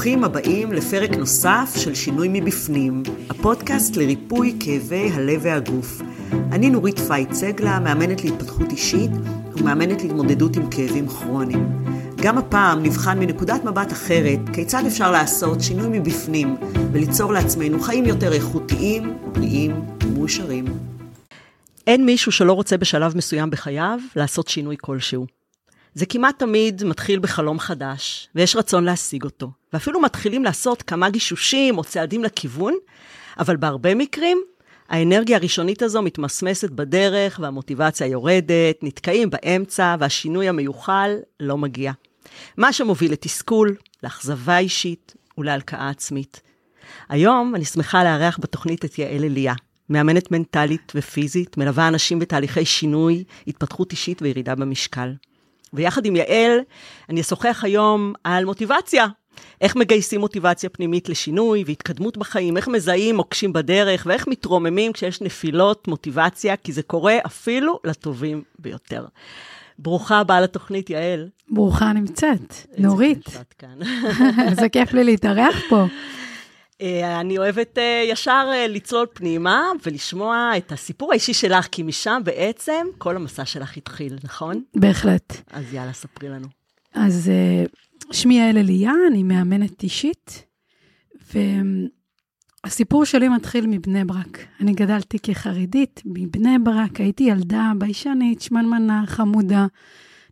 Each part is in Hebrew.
ברוכים הבאים לפרק נוסף של שינוי מבפנים, הפודקאסט לריפוי כאבי הלב והגוף. אני נורית פייט סגלה, מאמנת להתפתחות אישית ומאמנת להתמודדות עם כאבים כרוניים. גם הפעם נבחן מנקודת מבט אחרת כיצד אפשר לעשות שינוי מבפנים וליצור לעצמנו חיים יותר איכותיים, בריאים ומאושרים. אין מישהו שלא רוצה בשלב מסוים בחייו לעשות שינוי כלשהו. זה כמעט תמיד מתחיל בחלום חדש, ויש רצון להשיג אותו. ואפילו מתחילים לעשות כמה גישושים או צעדים לכיוון, אבל בהרבה מקרים, האנרגיה הראשונית הזו מתמסמסת בדרך, והמוטיבציה יורדת, נתקעים באמצע, והשינוי המיוחל לא מגיע. מה שמוביל לתסכול, לאכזבה אישית ולהלקאה עצמית. היום אני שמחה לארח בתוכנית את יעל אליה, מאמנת מנטלית ופיזית, מלווה אנשים בתהליכי שינוי, התפתחות אישית וירידה במשקל. ויחד עם יעל, אני אשוחח היום על מוטיבציה. איך מגייסים מוטיבציה פנימית לשינוי והתקדמות בחיים, איך מזהים מוקשים בדרך ואיך מתרוממים כשיש נפילות מוטיבציה, כי זה קורה אפילו לטובים ביותר. ברוכה הבאה לתוכנית, יעל. ברוכה נמצאת, נורית. איזה כיף לי להתארח פה. אה, אני אוהבת אה, ישר אה, לצלול פנימה ולשמוע את הסיפור האישי שלך, כי משם בעצם כל המסע שלך התחיל, נכון? בהחלט. אז יאללה, ספרי לנו. אז שמי יעל אליה, אני מאמנת אישית, והסיפור שלי מתחיל מבני ברק. אני גדלתי כחרדית מבני ברק, הייתי ילדה ביישנית, שמנמנה, חמודה,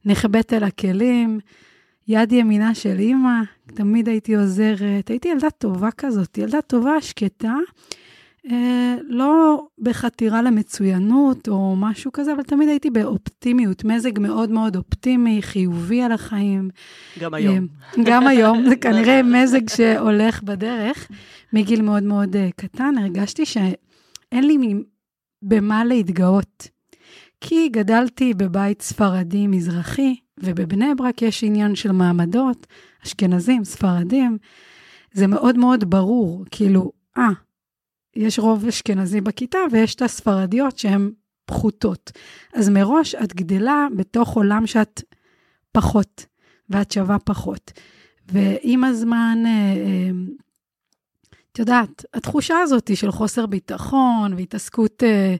נחבאת אל הכלים. יד ימינה של אימא, תמיד הייתי עוזרת. הייתי ילדה טובה כזאת, ילדה טובה, שקטה, אה, לא בחתירה למצוינות או משהו כזה, אבל תמיד הייתי באופטימיות, מזג מאוד מאוד אופטימי, חיובי על החיים. גם היום. אה, גם היום, זה כנראה מזג שהולך בדרך. מגיל מאוד מאוד אה, קטן הרגשתי שאין לי במה להתגאות. כי גדלתי בבית ספרדי מזרחי, ובבני ברק יש עניין של מעמדות, אשכנזים, ספרדים. זה מאוד מאוד ברור, כאילו, אה, יש רוב אשכנזי בכיתה ויש את הספרדיות שהן פחותות. אז מראש את גדלה בתוך עולם שאת פחות, ואת שווה פחות. ועם הזמן, אה, אה, את יודעת, התחושה הזאת של חוסר ביטחון והתעסקות אה,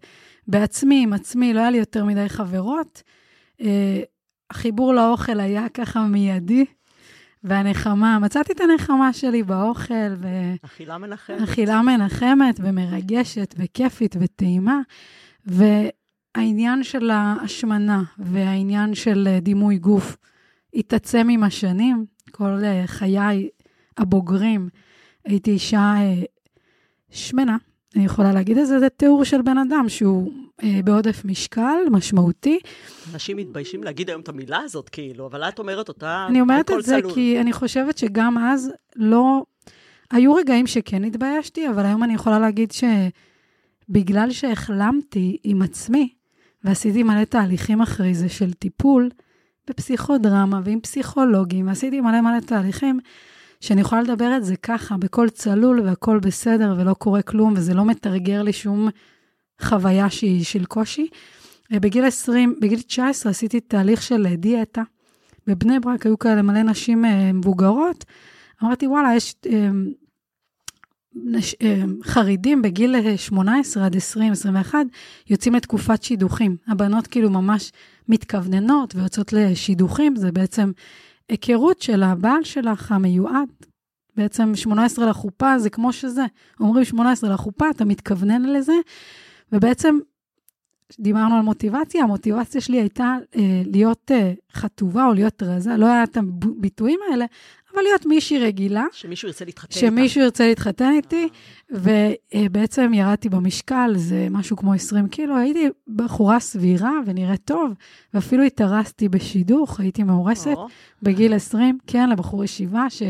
בעצמי, עם עצמי, לא היה לי יותר מדי חברות. החיבור לאוכל היה ככה מיידי, והנחמה, מצאתי את הנחמה שלי באוכל, ו... אכילה מנחמת. אכילה מנחמת ומרגשת וכיפית וטעימה. והעניין של ההשמנה והעניין של דימוי גוף התעצם עם השנים. כל חיי הבוגרים הייתי אישה אה, שמנה, אני יכולה להגיד את זה, זה תיאור של בן אדם שהוא אה, בעודף משקל משמעותי. אנשים מתביישים להגיד היום את המילה הזאת, כאילו, אבל את אומרת אותה אני אומרת את זה צלול. כי אני חושבת שגם אז לא... היו רגעים שכן התביישתי, אבל היום אני יכולה להגיד שבגלל שהחלמתי עם עצמי, ועשיתי מלא תהליכים אחרי זה של טיפול בפסיכודרמה ועם פסיכולוגים, ועשיתי מלא מלא תהליכים, שאני יכולה לדבר את זה ככה, בקול צלול והכול בסדר ולא קורה כלום, וזה לא מתרגר לי שום חוויה שהיא של קושי. בגיל 20, בגיל 19 עשיתי תהליך של דיאטה. בבני ברק היו כאלה מלא נשים אה, מבוגרות. אמרתי, וואלה, יש אה, נש, אה, חרדים בגיל 18 עד 20, 21, יוצאים לתקופת שידוכים. הבנות כאילו ממש מתכווננות ויוצאות לשידוכים, זה בעצם היכרות של הבעל שלך המיועד. בעצם 18 לחופה זה כמו שזה. אומרים 18 לחופה, אתה מתכוונן לזה, ובעצם דיברנו על מוטיבציה, המוטיבציה שלי הייתה אה, להיות אה, חטובה או להיות רזה, לא היה את הביטויים האלה, אבל להיות מישהי רגילה. שמישהו ירצה להתחתן איתה. שמישהו ירצה להתחתן איתי, ובעצם ירדתי במשקל, זה משהו כמו 20 קילו, הייתי בחורה סבירה ונראית טוב, ואפילו התארסתי בשידוך, הייתי מאורסת בגיל 20, כן, לבחור ישיבה, ש...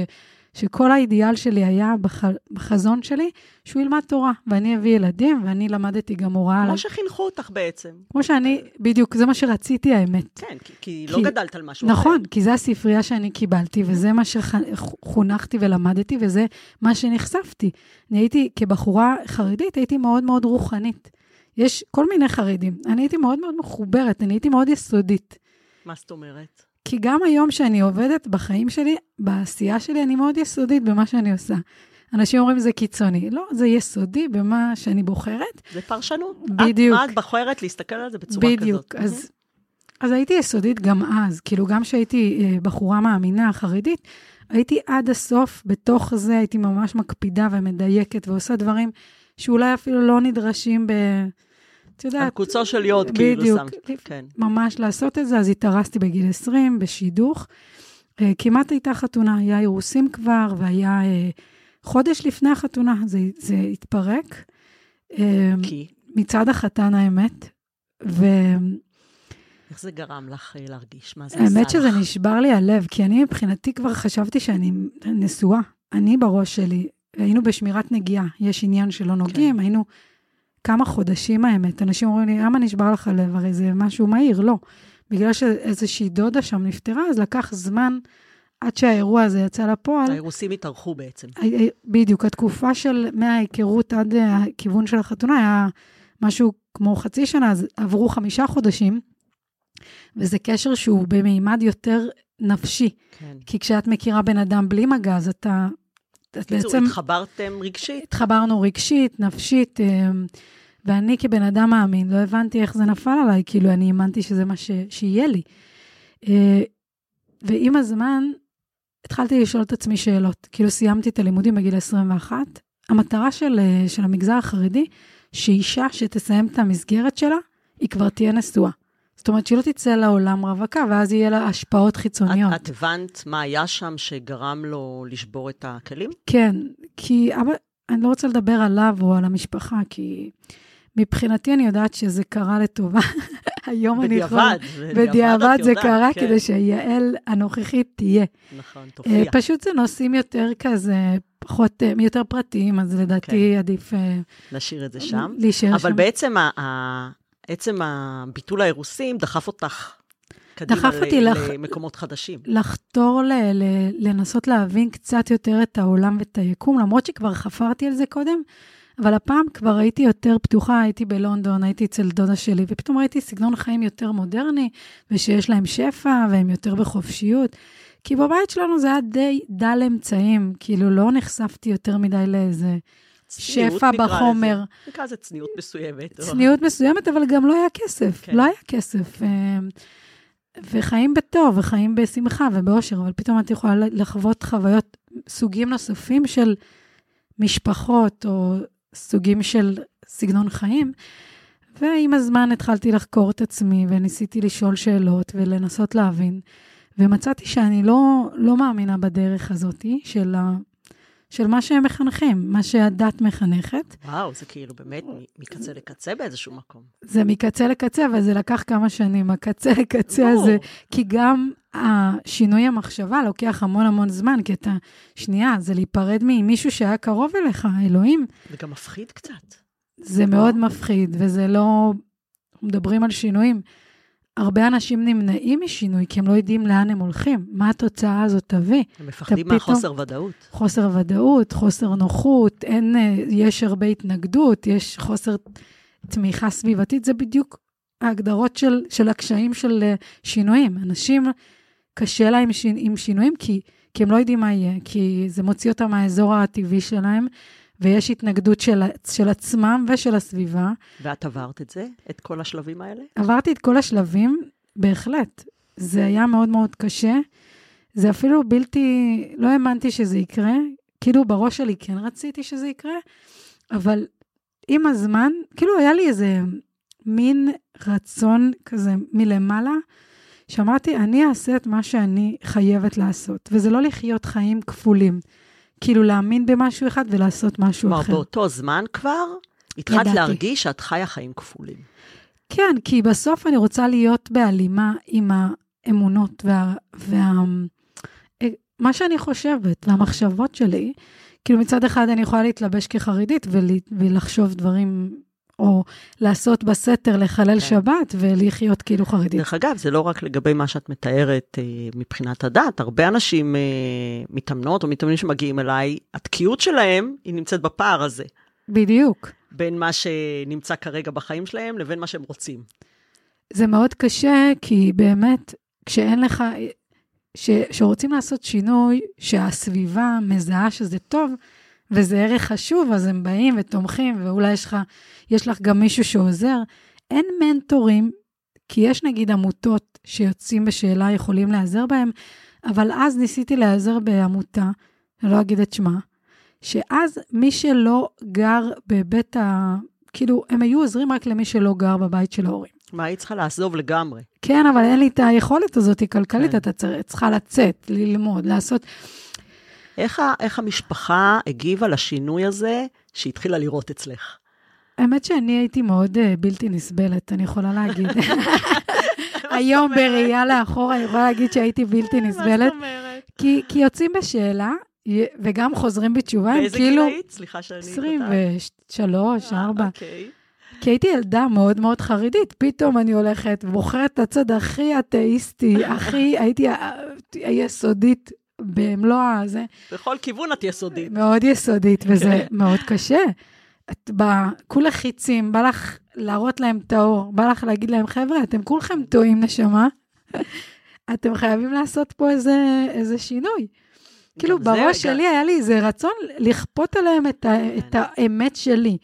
שכל האידיאל שלי היה בח... בחזון שלי, שהוא ילמד תורה, ואני אביא ילדים, ואני למדתי גם הוראה. כמו שחינכו אותך בעצם. כמו שאני, בדיוק, זה מה שרציתי, האמת. כן, כי, כי לא גדלת על משהו נכון, אחר. נכון, כי זו הספרייה שאני קיבלתי, וזה מה שחונכתי ולמדתי, וזה מה שנחשפתי. אני הייתי, כבחורה חרדית, הייתי מאוד מאוד רוחנית. יש כל מיני חרדים. אני הייתי מאוד מאוד מחוברת, אני הייתי מאוד יסודית. מה זאת אומרת? כי גם היום שאני עובדת בחיים שלי, בעשייה שלי, אני מאוד יסודית במה שאני עושה. אנשים אומרים זה קיצוני. לא, זה יסודי במה שאני בוחרת. זה פרשנות. בדיוק. את, את בוחרת להסתכל על זה בצורה בדיוק. כזאת. בדיוק. אז, אז הייתי יסודית גם אז. כאילו, גם כשהייתי אה, בחורה מאמינה, חרדית, הייתי עד הסוף, בתוך זה הייתי ממש מקפידה ומדייקת ועושה דברים שאולי אפילו לא נדרשים ב... את יודעת... על קוצו של יוד, כאילו בדיוק, שמת. כן. ממש לעשות את זה, אז התארסתי בגיל 20 בשידוך. אה, כמעט הייתה חתונה, היה אירוסים כבר, והיה אה, חודש לפני החתונה, זה, זה התפרק. אה, כי? מצד החתן האמת, ו... איך זה גרם לך להרגיש? מה זה עשה לך? האמת שזה נשבר לי הלב, כי אני מבחינתי כבר חשבתי שאני נשואה. אני בראש שלי, היינו בשמירת נגיעה, יש עניין שלא נוגעים, כן. היינו כמה חודשים האמת. אנשים אומרים לי, למה נשבר לך הלב? הרי זה משהו מהיר, לא. בגלל שאיזושהי דודה שם נפטרה, אז לקח זמן עד שהאירוע הזה יצא לפועל. האירוסים התארחו בעצם. בדיוק, התקופה של מההיכרות עד הכיוון של החתונה היה משהו כמו חצי שנה, אז עברו חמישה חודשים. וזה קשר שהוא במימד יותר נפשי. כן. כי כשאת מכירה בן אדם בלי מגע, אז אתה... את בעצם... התחברתם רגשית? התחברנו רגשית, נפשית, ואני כבן אדם מאמין, לא הבנתי איך זה נפל עליי, כאילו, אני האמנתי שזה מה ש... שיהיה לי. ועם הזמן, התחלתי לשאול את עצמי שאלות. כאילו, סיימתי את הלימודים בגיל 21. המטרה של, של המגזר החרדי, שאישה שתסיים את המסגרת שלה, היא כבר תהיה נשואה. זאת אומרת, שהיא לא תצא לעולם רווקה, ואז יהיה לה השפעות חיצוניות. את, את הבנת מה היה שם שגרם לו לשבור את הכלים? כן, כי אבא, אני לא רוצה לדבר עליו או על המשפחה, כי מבחינתי אני יודעת שזה קרה לטובה. היום אני יכולה... בדיעבד, בדיעבד זה יודעת, קרה כן. כדי שיעל הנוכחית תהיה. נכון, אה, תופיע. פשוט זה נושאים יותר כזה, פחות, אה, יותר פרטיים, אז לדעתי עדיף אה, נשאיר את זה שם. להישאר שם. אבל בעצם עצם הביטול האירוסים דחף אותך קדימה דחף ל- אותי לח- למקומות חדשים. לחתור ל- ל- לנסות להבין קצת יותר את העולם ואת היקום, למרות שכבר חפרתי על זה קודם, אבל הפעם כבר הייתי יותר פתוחה, הייתי בלונדון, הייתי אצל דודה שלי, ופתאום ראיתי סגנון חיים יותר מודרני, ושיש להם שפע, והם יותר בחופשיות. כי בבית שלנו זה היה די דל אמצעים, כאילו לא נחשפתי יותר מדי לאיזה שפע בחומר. לזה. נקרא לזה צניעות מסוימת. או- צניעות מסוימת, אבל גם לא היה כסף. כן. כן. לא היה כסף. אה, וחיים בטוב, וחיים בשמחה ובאושר, אבל פתאום את יכולה לחוות חוויות, סוגים נוספים של משפחות, או סוגים של סגנון חיים. ועם הזמן התחלתי לחקור את עצמי, וניסיתי לשאול שאלות ולנסות להבין. ומצאתי שאני לא, לא מאמינה בדרך הזאת של, של מה שהם מחנכים, מה שהדת מחנכת. וואו, זה כאילו באמת מקצה לקצה באיזשהו מקום. זה מקצה לקצה, וזה לקח כמה שנים, הקצה לקצה. הזה, כי גם השינוי המחשבה לוקח המון המון זמן, כי אתה, שנייה, זה להיפרד ממישהו שהיה קרוב אליך, אלוהים, זה גם מפחיד קצת. זה מאוד מפחיד, וזה לא... מדברים על שינויים. הרבה אנשים נמנעים משינוי, כי הם לא יודעים לאן הם הולכים, מה התוצאה הזאת תביא. הם מפחדים פתאום- מהחוסר ודאות. חוסר ודאות, חוסר נוחות, אין, אה, יש הרבה התנגדות, יש חוסר תמיכה סביבתית, זה בדיוק ההגדרות של, של הקשיים של אה, שינויים. אנשים, קשה להם עם שינויים כי, כי הם לא יודעים מה יהיה, כי זה מוציא אותם מהאזור הטבעי שלהם, ויש התנגדות של, של עצמם ושל הסביבה. ואת עברת את זה? את כל השלבים האלה? עברתי את כל השלבים, בהחלט. זה היה מאוד מאוד קשה. זה אפילו בלתי, לא האמנתי שזה יקרה. כאילו בראש שלי כן רציתי שזה יקרה, אבל עם הזמן, כאילו היה לי איזה מין רצון כזה מלמעלה, שאמרתי, אני אעשה את מה שאני חייבת לעשות, וזה לא לחיות חיים כפולים. כאילו להאמין במשהו אחד ולעשות משהו כלומר, אחר. באותו זמן כבר התחלת ידעתי. להרגיש שאת חיה חיים כפולים. כן, כי בסוף אני רוצה להיות בהלימה עם האמונות וה... וה... מה שאני חושבת והמחשבות שלי. כאילו מצד אחד אני יכולה להתלבש כחרדית ול... ולחשוב דברים, או לעשות בסתר לחלל כן. שבת ולחיות כאילו חרדית. דרך אגב, זה לא רק לגבי מה שאת מתארת אה, מבחינת הדת, הרבה אנשים אה, מתאמנות או מתאמנים שמגיעים אליי, התקיעות שלהם, היא נמצאת בפער הזה, בדיוק. בין מה שנמצא כרגע בחיים שלהם לבין מה שהם רוצים. זה מאוד קשה, כי באמת, כשאין לך, ש, שרוצים לעשות שינוי, שהסביבה מזהה שזה טוב, וזה ערך חשוב, אז הם באים ותומכים, ואולי יש לך, יש לך גם מישהו שעוזר. אין מנטורים, כי יש נגיד עמותות שיוצאים בשאלה, יכולים להיעזר בהם, אבל אז ניסיתי להיעזר בעמותה, אני לא אגיד את שמה, שאז מי שלא גר בבית ה... כאילו, הם היו עוזרים רק למי שלא גר בבית של ההורים. מה, היא צריכה לעזוב לגמרי. כן, אבל אין לי את היכולת הזאת, היא כלכלית, כן. אתה צריכה לצאת, ללמוד, לעשות... איך, איך המשפחה הגיבה לשינוי הזה שהתחילה לראות אצלך? האמת שאני הייתי מאוד uh, בלתי נסבלת, אני יכולה להגיד. היום בראייה לאחור, אני יכולה להגיד שהייתי בלתי נסבלת. מה זאת אומרת? כי, כי יוצאים בשאלה, וגם חוזרים בתשובה, הם כאילו... באיזה גילאית? סליחה שאני... 23, 4. אה, אוקיי. כי הייתי ילדה מאוד מאוד חרדית, פתאום אני הולכת ובוחרת את הצד הכי אתאיסטי, הכי, הייתי היסודית במלוא הזה. בכל כיוון את יסודית. מאוד יסודית, וזה מאוד קשה. את באה, כולה חיצים, בא לך להראות להם את האור, בא לך להגיד להם, חבר'ה, אתם כולכם טועים, נשמה. אתם חייבים לעשות פה איזה, איזה שינוי. כאילו, בראש שלי היה לי איזה רצון לכפות עליהם את, ה. את האמת שלי.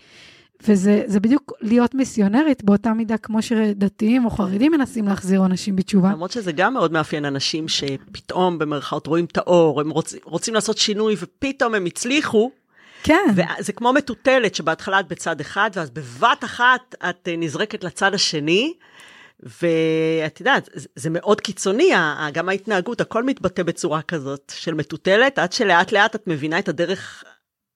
וזה בדיוק להיות מיסיונרית באותה מידה כמו שדתיים או חרדים מנסים להחזיר אנשים בתשובה. למרות שזה גם מאוד מאפיין אנשים שפתאום במרכאות רואים את האור, הם רוצ, רוצים לעשות שינוי ופתאום הם הצליחו. כן. וזה כמו מטוטלת שבהתחלה את בצד אחד, ואז בבת אחת את אה, נזרקת לצד השני. ואת יודעת, זה מאוד קיצוני, גם ההתנהגות, הכל מתבטא בצורה כזאת של מטוטלת, עד שלאט לאט את מבינה את הדרך,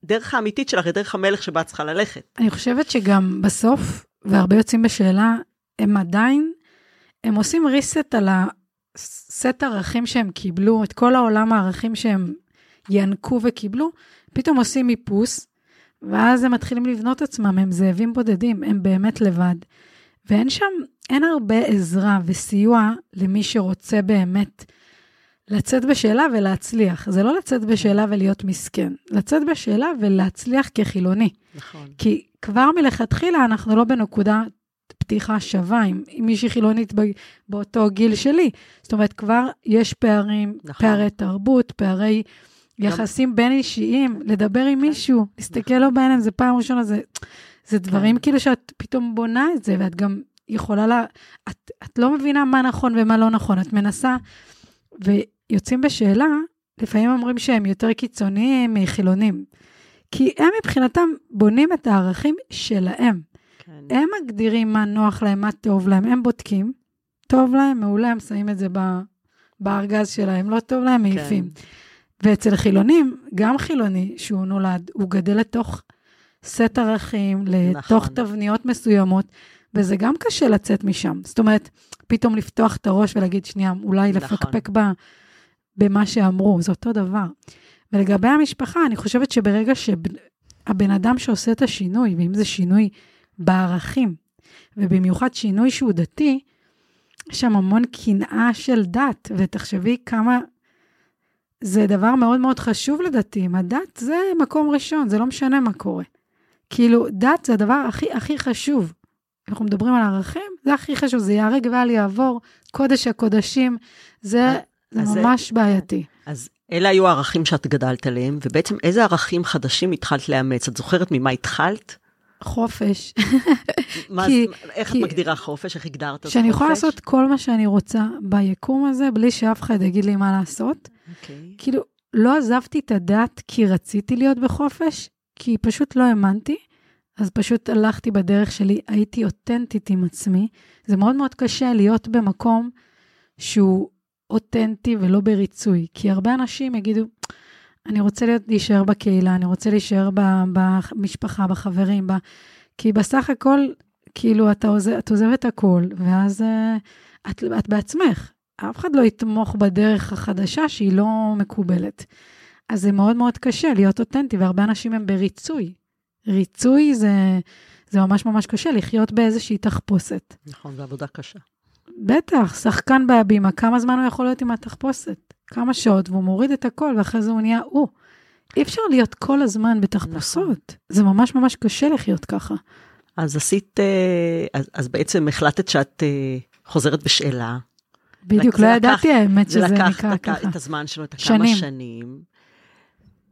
דרך האמיתית שלך, את דרך המלך שבה את צריכה ללכת. אני חושבת שגם בסוף, והרבה יוצאים בשאלה, הם עדיין, הם עושים reset על הסט ערכים שהם קיבלו, את כל העולם הערכים שהם ינקו וקיבלו, פתאום עושים איפוס, ואז הם מתחילים לבנות עצמם, הם זאבים בודדים, הם באמת לבד. ואין שם, אין הרבה עזרה וסיוע למי שרוצה באמת לצאת בשאלה ולהצליח. זה לא לצאת בשאלה ולהיות מסכן, לצאת בשאלה ולהצליח כחילוני. נכון. כי כבר מלכתחילה אנחנו לא בנקודה פתיחה שווה עם, עם מישהי חילונית באותו גיל שלי. זאת אומרת, כבר יש פערים, נכון. פערי תרבות, פערי יחסים בין אישיים, לדבר עם כן. מישהו, להסתכל לו בעיניים, זה פעם ראשונה, זה, זה דברים כן. כאילו שאת פתאום בונה את זה, ואת גם יכולה לה... את, את לא מבינה מה נכון ומה לא נכון, את מנסה, ויוצאים בשאלה, לפעמים אומרים שהם יותר קיצוניים מחילונים. כי הם מבחינתם בונים את הערכים שלהם. כן. הם מגדירים מה נוח להם, מה טוב להם, הם בודקים. טוב להם, מעולה, הם שמים את זה בארגז שלהם, לא טוב להם, מעיפים. כן. ואצל חילונים, גם חילוני שהוא נולד, הוא גדל לתוך סט ערכים, לתוך נכון. תבניות מסוימות, וזה גם קשה לצאת משם. זאת אומרת, פתאום לפתוח את הראש ולהגיד, שנייה, אולי נכון. לפקפק ב, במה שאמרו, זה אותו דבר. ולגבי המשפחה, אני חושבת שברגע שהבן אדם שעושה את השינוי, ואם זה שינוי בערכים, ובמיוחד שינוי שהוא דתי, יש שם המון קנאה של דת, ותחשבי כמה זה דבר מאוד מאוד חשוב לדתיים. הדת זה מקום ראשון, זה לא משנה מה קורה. כאילו, דת זה הדבר הכי הכי חשוב. אנחנו מדברים על ערכים, זה הכי חשוב, זה ייהרג ואל יעבור, קודש הקודשים, זה, זה ממש זה, בעייתי. אז אלה היו הערכים שאת גדלת עליהם, ובעצם איזה ערכים חדשים התחלת לאמץ? את זוכרת ממה התחלת? חופש. מה, כי, איך כי, את מגדירה חופש? איך הגדרת את חופש? שאני יכולה לעשות כל מה שאני רוצה ביקום הזה, בלי שאף אחד יגיד לי מה לעשות. Okay. אוקיי. כאילו, לא עזבתי את הדת כי רציתי להיות בחופש, כי פשוט לא האמנתי, אז פשוט הלכתי בדרך שלי, הייתי אותנטית עם עצמי. זה מאוד מאוד קשה להיות במקום שהוא אותנטי ולא בריצוי, כי הרבה אנשים יגידו, אני רוצה להישאר בקהילה, אני רוצה להישאר במשפחה, בחברים, ב... כי בסך הכל, כאילו, אתה עוזב, את עוזבת הכל, ואז uh, את, את בעצמך. אף אחד לא יתמוך בדרך החדשה שהיא לא מקובלת. אז זה מאוד מאוד קשה להיות אותנטי, והרבה אנשים הם בריצוי. ריצוי זה, זה ממש ממש קשה, לחיות באיזושהי תחפושת. נכון, זו עבודה קשה. בטח, שחקן בהבימה, כמה זמן הוא יכול להיות עם התחפושת? כמה שעות, והוא מוריד את הכל, ואחרי זה הוא נהיה הוא. אי אפשר להיות כל הזמן בתחפושות. נכון. זה ממש ממש קשה לחיות ככה. אז עשית, אה, אז, אז בעצם החלטת שאת אה, חוזרת בשאלה, בדיוק, זה לא לקח- ידעתי האמת שזה זה לקח נקרא את, ה- ככה. את הזמן שלו, את הכמה שנים. שנים,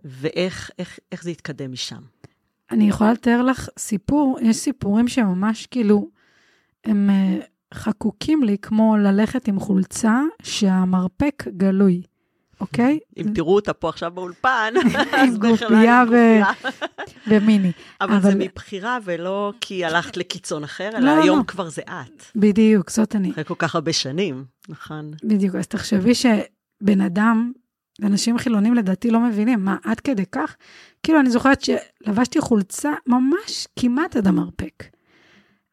ואיך איך, איך זה התקדם משם. אני יכולה לתאר לך סיפור, יש סיפורים שממש כאילו, הם אה, חקוקים לי כמו ללכת עם חולצה שהמרפק גלוי, אוקיי? אם תראו אותה פה עכשיו באולפן, אז גופייה ו-. ומיני. אבל זה מבחירה ולא כי הלכת לקיצון אחר, לא, אלא לא, היום לא. כבר זה את. בדיוק, זאת אני. אחרי כל כך הרבה שנים, נכון? בדיוק, אז תחשבי שבן אדם, אנשים חילונים לדעתי לא מבינים, מה, עד כדי כך? כאילו, אני זוכרת שלבשתי חולצה ממש כמעט עד המרפק.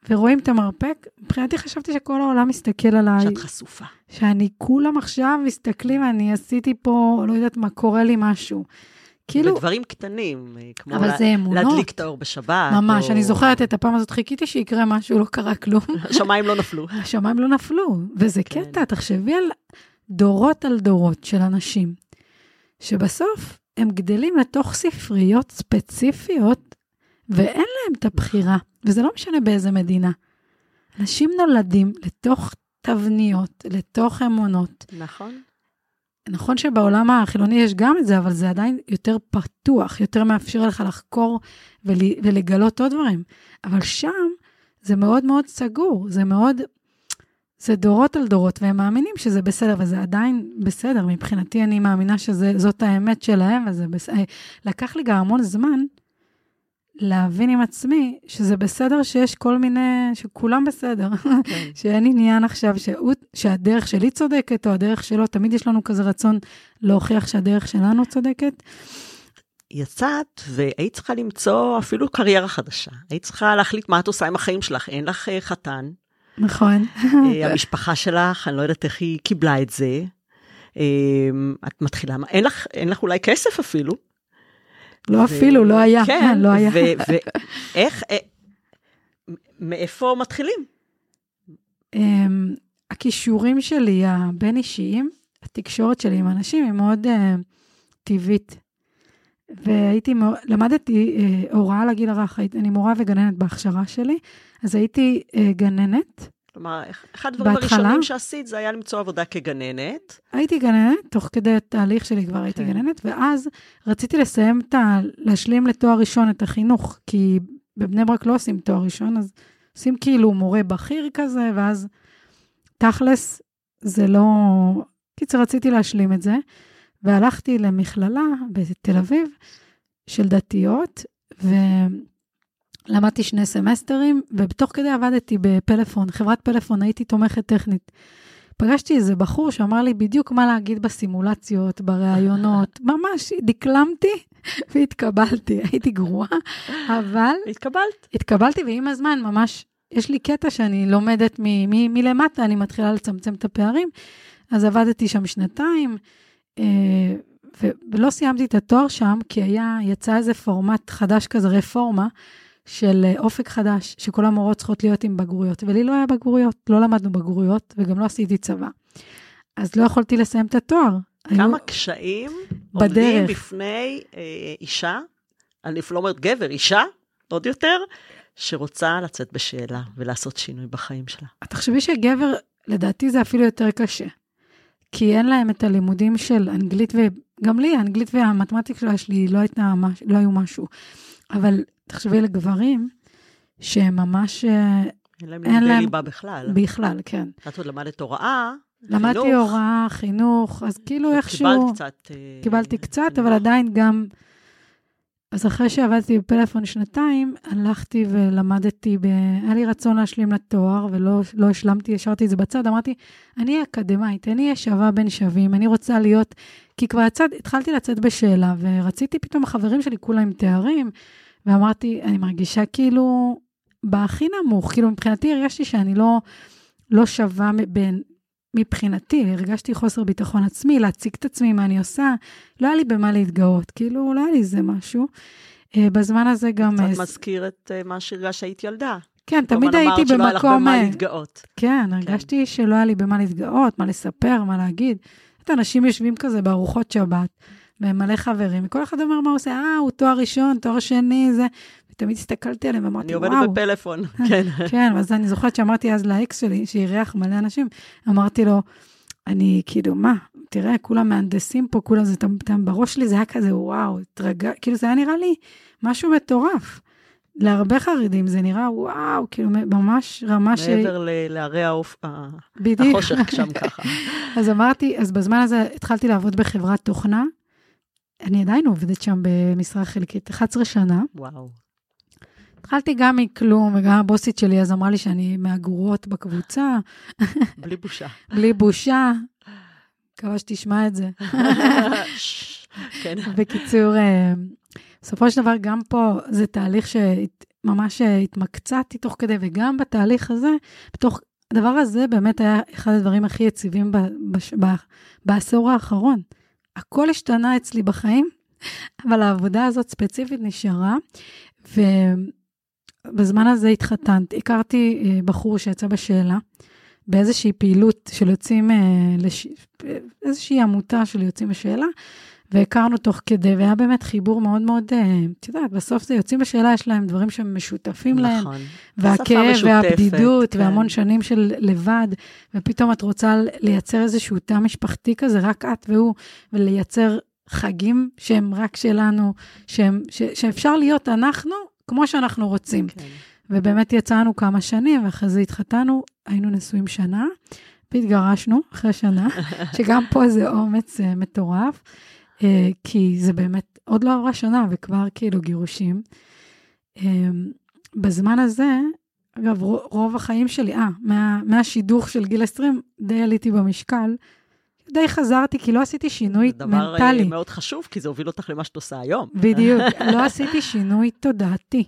ורואים את המרפק, מבחינתי חשבתי שכל העולם מסתכל עליי, שאת חשופה. שאני כולם עכשיו מסתכלים, אני עשיתי פה, לא יודעת מה, קורה לי משהו. כאילו, ודברים קטנים, אה, כמו אבל לה- זה אמונות. להדליק את האור בשבת. ממש, או- אני זוכרת את הפעם הזאת, חיכיתי שיקרה משהו, לא קרה כלום. השמיים לא נפלו. השמיים לא נפלו, וזה כן. קטע, תחשבי על דורות על דורות של אנשים, שבסוף הם גדלים לתוך ספריות ספציפיות, ואין להם את הבחירה, וזה לא משנה באיזה מדינה. אנשים נולדים לתוך תבניות, לתוך אמונות. נכון. נכון שבעולם החילוני יש גם את זה, אבל זה עדיין יותר פתוח, יותר מאפשר לך לחקור ול, ולגלות עוד דברים. אבל שם זה מאוד מאוד סגור, זה מאוד, זה דורות על דורות, והם מאמינים שזה בסדר, וזה עדיין בסדר. מבחינתי, אני מאמינה שזאת האמת שלהם, וזה בסדר. לקח לי גם המון זמן להבין עם עצמי שזה בסדר שיש כל מיני, שכולם בסדר. כן. שאין עניין עכשיו שהוא, שהדרך שלי צודקת או הדרך שלו, תמיד יש לנו כזה רצון להוכיח שהדרך שלנו צודקת. יצאת והיית צריכה למצוא אפילו קריירה חדשה. היית צריכה להחליט מה את עושה עם החיים שלך. אין לך אה, חתן, נכון. אה, המשפחה שלך, אני לא יודעת איך היא קיבלה את זה. אה, את מתחילה, אין לך, אין לך אולי כסף אפילו. לא אפילו, לא היה. כן, לא היה. ואיך, אה, מאיפה מתחילים? אמ, הכישורים שלי, הבין-אישיים, התקשורת שלי עם אנשים היא מאוד אה, טבעית. והייתי, למדתי אה, הוראה לגיל הרך, אני מורה וגננת בהכשרה שלי, אז הייתי אה, גננת, כלומר, אחד הדברים בהתחלה- הראשונים שעשית זה היה למצוא עבודה כגננת. הייתי גננת, תוך כדי התהליך שלי כבר הייתי כן. גננת, ואז רציתי לסיים את ה... להשלים לתואר ראשון את החינוך, כי בבני ברק לא עושים תואר ראשון, אז עושים כאילו מורה בכיר כזה, ואז תכלס זה לא... קיצר, רציתי להשלים את זה, והלכתי למכללה בתל אביב של דתיות, ולמדתי שני סמסטרים, ובתוך כדי עבדתי בפלאפון, חברת פלאפון, הייתי תומכת טכנית. פגשתי איזה בחור שאמר לי בדיוק מה להגיד בסימולציות, בראיונות, ממש דקלמתי והתקבלתי, הייתי גרועה, אבל התקבלת. התקבלתי, ועם הזמן ממש, יש לי קטע שאני לומדת מ- מ- מלמטה, אני מתחילה לצמצם את הפערים, אז עבדתי שם שנתיים, אה, ולא סיימתי את התואר שם, כי היה, יצא איזה פורמט חדש כזה, רפורמה, של אה, אופק חדש, שכל המורות צריכות להיות עם בגרויות, ולי לא היה בגרויות, לא למדנו בגרויות, וגם לא עשיתי צבא. אז לא יכולתי לסיים את התואר. כמה היו- קשיים עומדים בדרך. בפני אה, אישה, אני לא אומרת גבר, אישה, עוד יותר, שרוצה לצאת בשאלה ולעשות שינוי בחיים שלה. תחשבי שגבר, לדעתי זה אפילו יותר קשה. כי אין להם את הלימודים של אנגלית, וגם לי, האנגלית והמתמטיקה שלי לא, הייתה, לא היו משהו. אבל תחשבי לגברים, שהם ממש, אה, אין להם לימודי להם- ליבה בכלל. בכלל, כן. את עוד למדת הוראה, למדתי חינוך, הוראה, חינוך, אז כאילו איכשהו... קיבלת קצת... אה, קיבלתי קצת. אבל עדיין גם... אז אחרי שעבדתי בפלאפון שנתיים, הלכתי ולמדתי, ב... היה לי רצון להשלים לתואר, ולא לא השלמתי, השארתי את זה בצד, אמרתי, אני אקדמאית, אני אהיה שווה בין שווים, אני רוצה להיות... כי כבר יצאת, התחלתי לצאת בשאלה, ורציתי פתאום, החברים שלי כולם עם תארים, ואמרתי, אני מרגישה כאילו בהכי נמוך, כאילו מבחינתי הרגשתי שאני לא, לא שווה בין, מבחינתי, הרגשתי חוסר ביטחון עצמי, להציג את עצמי, מה אני עושה, לא היה לי במה להתגאות, כאילו, לא היה לי איזה משהו. אה, בזמן הזה גם... אה, קצת מזכיר את אה, מה שהרגשת שהיית ילדה. כן, תמיד הייתי אמרת שלא היה לך במקום... במה אה, להתגאות. כן, הרגשתי שלא היה לי במה להתגאות, מה לספר, מה להגיד. את אנשים יושבים כזה בארוחות שבת, ומלא חברים, וכל אחד אומר מה הוא עושה, אה, הוא תואר ראשון, תואר שני, זה... ותמיד הסתכלתי עליהם ואמרתי, אני וואו. עובדת בפלאפון, כן. כן, ואז אני זוכרת שאמרתי אז לאקס שלי, שאירח מלא אנשים, אמרתי לו, אני כאילו, מה, תראה, כולם מהנדסים פה, כולם זה, אתם בראש שלי זה היה כזה, וואו, התרגע, כאילו זה היה נראה לי משהו מטורף. להרבה חרדים זה נראה, וואו, כאילו ממש רמה ש... מעבר להרי העוף, החושך שם ככה. אז אמרתי, אז בזמן הזה התחלתי לעבוד בחברת תוכנה. אני עדיין עובדת שם במשרה חלקית, 11 שנה. וואו. התחלתי גם מכלום, וגם הבוסית שלי אז אמרה לי שאני מהגרועות בקבוצה. בלי בושה. בלי בושה. מקווה שתשמע את זה. כן. בקיצור, אה, בסופו של דבר, גם פה זה תהליך שממש התמקצעתי תוך כדי, וגם בתהליך הזה, בתוך הדבר הזה באמת היה אחד הדברים הכי יציבים ב, בש, ב, בעשור האחרון. הכל השתנה אצלי בחיים, אבל העבודה הזאת ספציפית נשארה, ובזמן הזה התחתנתי, הכרתי אה, בחור שיצא בשאלה. באיזושהי פעילות של יוצאים, אה, לש... איזושהי עמותה של יוצאים בשאלה, והכרנו תוך כדי, והיה באמת חיבור מאוד מאוד, אה, את יודעת, בסוף זה יוצאים בשאלה, יש להם דברים שמשותפים נכון. להם, והכאב והבדידות, כן. והמון שנים של לבד, ופתאום את רוצה לייצר איזשהו תא משפחתי כזה, רק את והוא, ולייצר חגים שהם רק שלנו, שהם, ש, שאפשר להיות אנחנו כמו שאנחנו רוצים. כן. ובאמת יצאנו כמה שנים, ואחרי זה התחתנו, היינו נשואים שנה, והתגרשנו אחרי שנה, שגם פה זה אומץ uh, מטורף, כי זה באמת, עוד לא עברה שנה, וכבר כאילו גירושים. Uh, בזמן הזה, אגב, רוב החיים שלי, אה, מה, מהשידוך של גיל 20, די עליתי במשקל. די חזרתי, כי לא עשיתי שינוי דבר מנטלי. זה דבר מאוד חשוב, כי זה הוביל אותך למה שאת עושה היום. בדיוק, לא עשיתי שינוי תודעתי.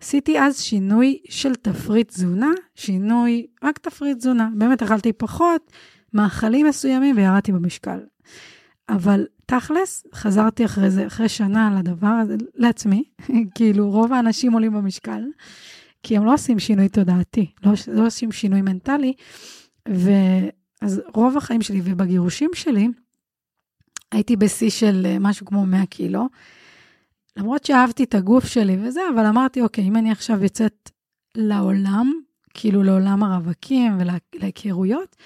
עשיתי אז שינוי של תפריט תזונה, שינוי, רק תפריט תזונה. באמת אכלתי פחות, מאכלים מסוימים וירדתי במשקל. אבל תכלס, חזרתי אחרי זה, אחרי שנה לדבר הזה, לעצמי, כאילו רוב האנשים עולים במשקל, כי הם לא עושים שינוי תודעתי, לא, לא עושים שינוי מנטלי, ואז רוב החיים שלי ובגירושים שלי, הייתי בשיא של אה, משהו כמו 100 קילו, למרות שאהבתי את הגוף שלי וזה, אבל אמרתי, אוקיי, אם אני עכשיו יוצאת לעולם, כאילו לעולם הרווקים ולהיכרויות,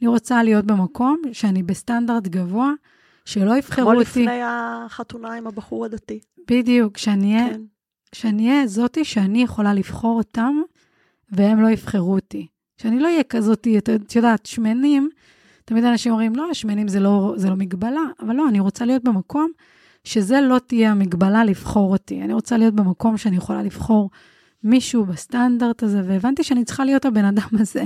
אני רוצה להיות במקום שאני בסטנדרט גבוה, שלא יבחרו אותי. כמו לפני החתונה עם הבחור הדתי. בדיוק, שאני אהיה כן. שאני אהיה זאתי שאני יכולה לבחור אותם, והם לא יבחרו אותי. שאני לא אהיה כזאתי, את יודעת, שמנים, תמיד אנשים אומרים, לא, שמנים זה לא, זה לא מגבלה, אבל לא, אני רוצה להיות במקום שזה לא תהיה המגבלה לבחור אותי. אני רוצה להיות במקום שאני יכולה לבחור מישהו בסטנדרט הזה, והבנתי שאני צריכה להיות הבן אדם הזה.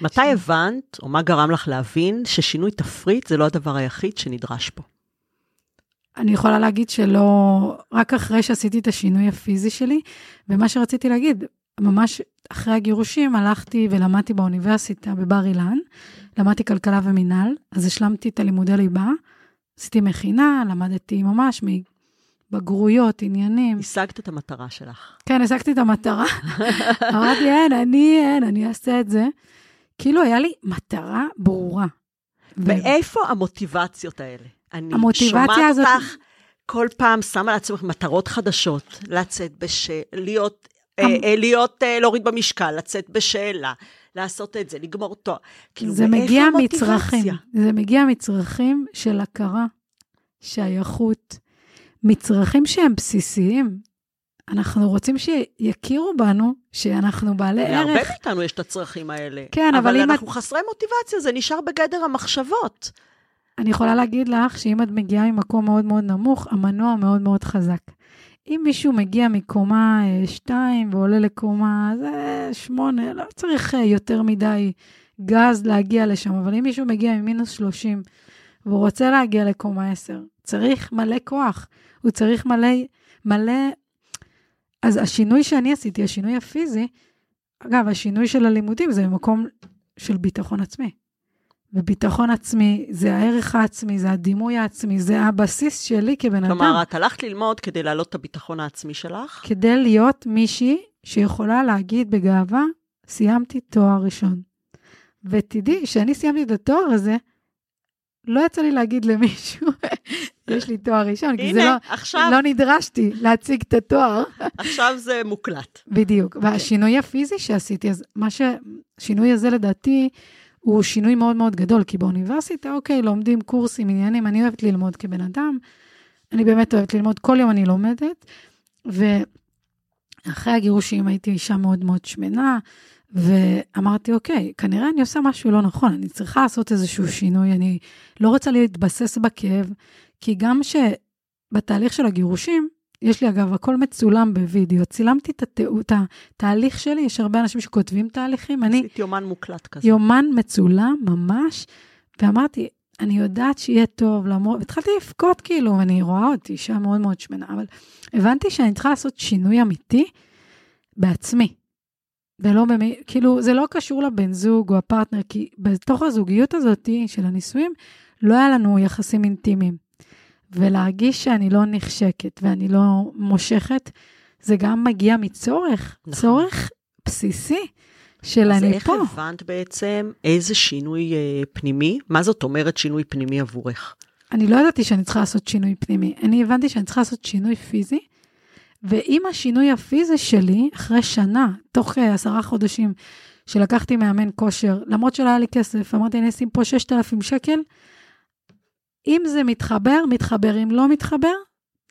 מתי ש... הבנת, או מה גרם לך להבין, ששינוי תפריט זה לא הדבר היחיד שנדרש פה? אני יכולה להגיד שלא, רק אחרי שעשיתי את השינוי הפיזי שלי, ומה שרציתי להגיד, ממש אחרי הגירושים הלכתי ולמדתי באוניברסיטה בבר אילן, למדתי כלכלה ומינהל, אז השלמתי את הלימודי ליבה, עשיתי מכינה, למדתי ממש מבגרויות, עניינים. השגת את המטרה שלך. כן, השגתי את המטרה. אמרתי, אין, אני, אין, אני אעשה את זה. כאילו, היה לי מטרה ברורה. ואיפה. המוטיבציות האלה? אני שומעת הזאת... אותך כל פעם שמה לעצמך מטרות חדשות, לצאת בשל, להיות, המ... אה, אה, להיות, אה, להוריד במשקל, לצאת בשאלה, לעשות את זה, לגמור תואר. כאילו, זה מגיע מצרכים, זה מגיע מצרכים של הכרה, שייכות, מצרכים שהם בסיסיים. אנחנו רוצים שיכירו בנו, שאנחנו בעלי ערך. להרבה מאיתנו יש את הצרכים האלה. כן, אבל, אבל אם את... אבל אנחנו חסרי מוטיבציה, זה נשאר בגדר המחשבות. אני יכולה להגיד לך שאם את מגיעה ממקום מאוד מאוד נמוך, המנוע מאוד מאוד חזק. אם מישהו מגיע מקומה 2 אה, ועולה לקומה זה 8, לא צריך אה, יותר מדי גז להגיע לשם, אבל אם מישהו מגיע ממינוס 30 והוא רוצה להגיע לקומה 10, צריך מלא כוח, הוא צריך מלא, מלא... אז השינוי שאני עשיתי, השינוי הפיזי, אגב, השינוי של הלימודים זה במקום של ביטחון עצמי. וביטחון עצמי, זה הערך העצמי, זה הדימוי העצמי, זה הבסיס שלי כבן כלומר, אדם. כלומר, את הלכת ללמוד כדי להעלות את הביטחון העצמי שלך? כדי להיות מישהי שיכולה להגיד בגאווה, סיימתי תואר ראשון. ותדעי, כשאני סיימתי את התואר הזה, לא יצא לי להגיד למישהו, יש לי תואר ראשון, כי זה לא, עכשיו... לא נדרשתי להציג את התואר. עכשיו זה מוקלט. בדיוק. והשינוי הפיזי שעשיתי, אז מה ש... השינוי הזה לדעתי, הוא שינוי מאוד מאוד גדול, כי באוניברסיטה, אוקיי, לומדים קורסים, עניינים, אני אוהבת ללמוד כבן אדם, אני באמת אוהבת ללמוד, כל יום אני לומדת, ואחרי הגירושים הייתי אישה מאוד מאוד שמנה, ואמרתי, אוקיי, כנראה אני עושה משהו לא נכון, אני צריכה לעשות איזשהו שינוי, אני לא רוצה להתבסס בכאב, כי גם שבתהליך של הגירושים, יש לי אגב, הכל מצולם בווידאו, צילמתי את התיעוד, התהליך שלי, יש הרבה אנשים שכותבים תהליכים, אני... עשית יומן מוקלט כזה. יומן מצולם, ממש, ואמרתי, אני יודעת שיהיה טוב, למרות, התחלתי לבכות כאילו, אני רואה אותי אישה מאוד מאוד שמנה, אבל הבנתי שאני צריכה לעשות שינוי אמיתי בעצמי. ולא במי, כאילו, זה לא קשור לבן זוג או הפרטנר, כי בתוך הזוגיות הזאת של הנישואים, לא היה לנו יחסים אינטימיים. ולהרגיש שאני לא נחשקת ואני לא מושכת, זה גם מגיע מצורך, נכון. צורך בסיסי של אני פה. אז איך הבנת בעצם איזה שינוי אה, פנימי? מה זאת אומרת שינוי פנימי עבורך? אני לא ידעתי שאני צריכה לעשות שינוי פנימי, אני הבנתי שאני צריכה לעשות שינוי פיזי, ועם השינוי הפיזי שלי, אחרי שנה, תוך אה, עשרה חודשים, שלקחתי מאמן כושר, למרות שלא היה לי כסף, אמרתי, אני אשים פה 6,000 שקל, אם זה מתחבר, מתחבר, אם לא מתחבר,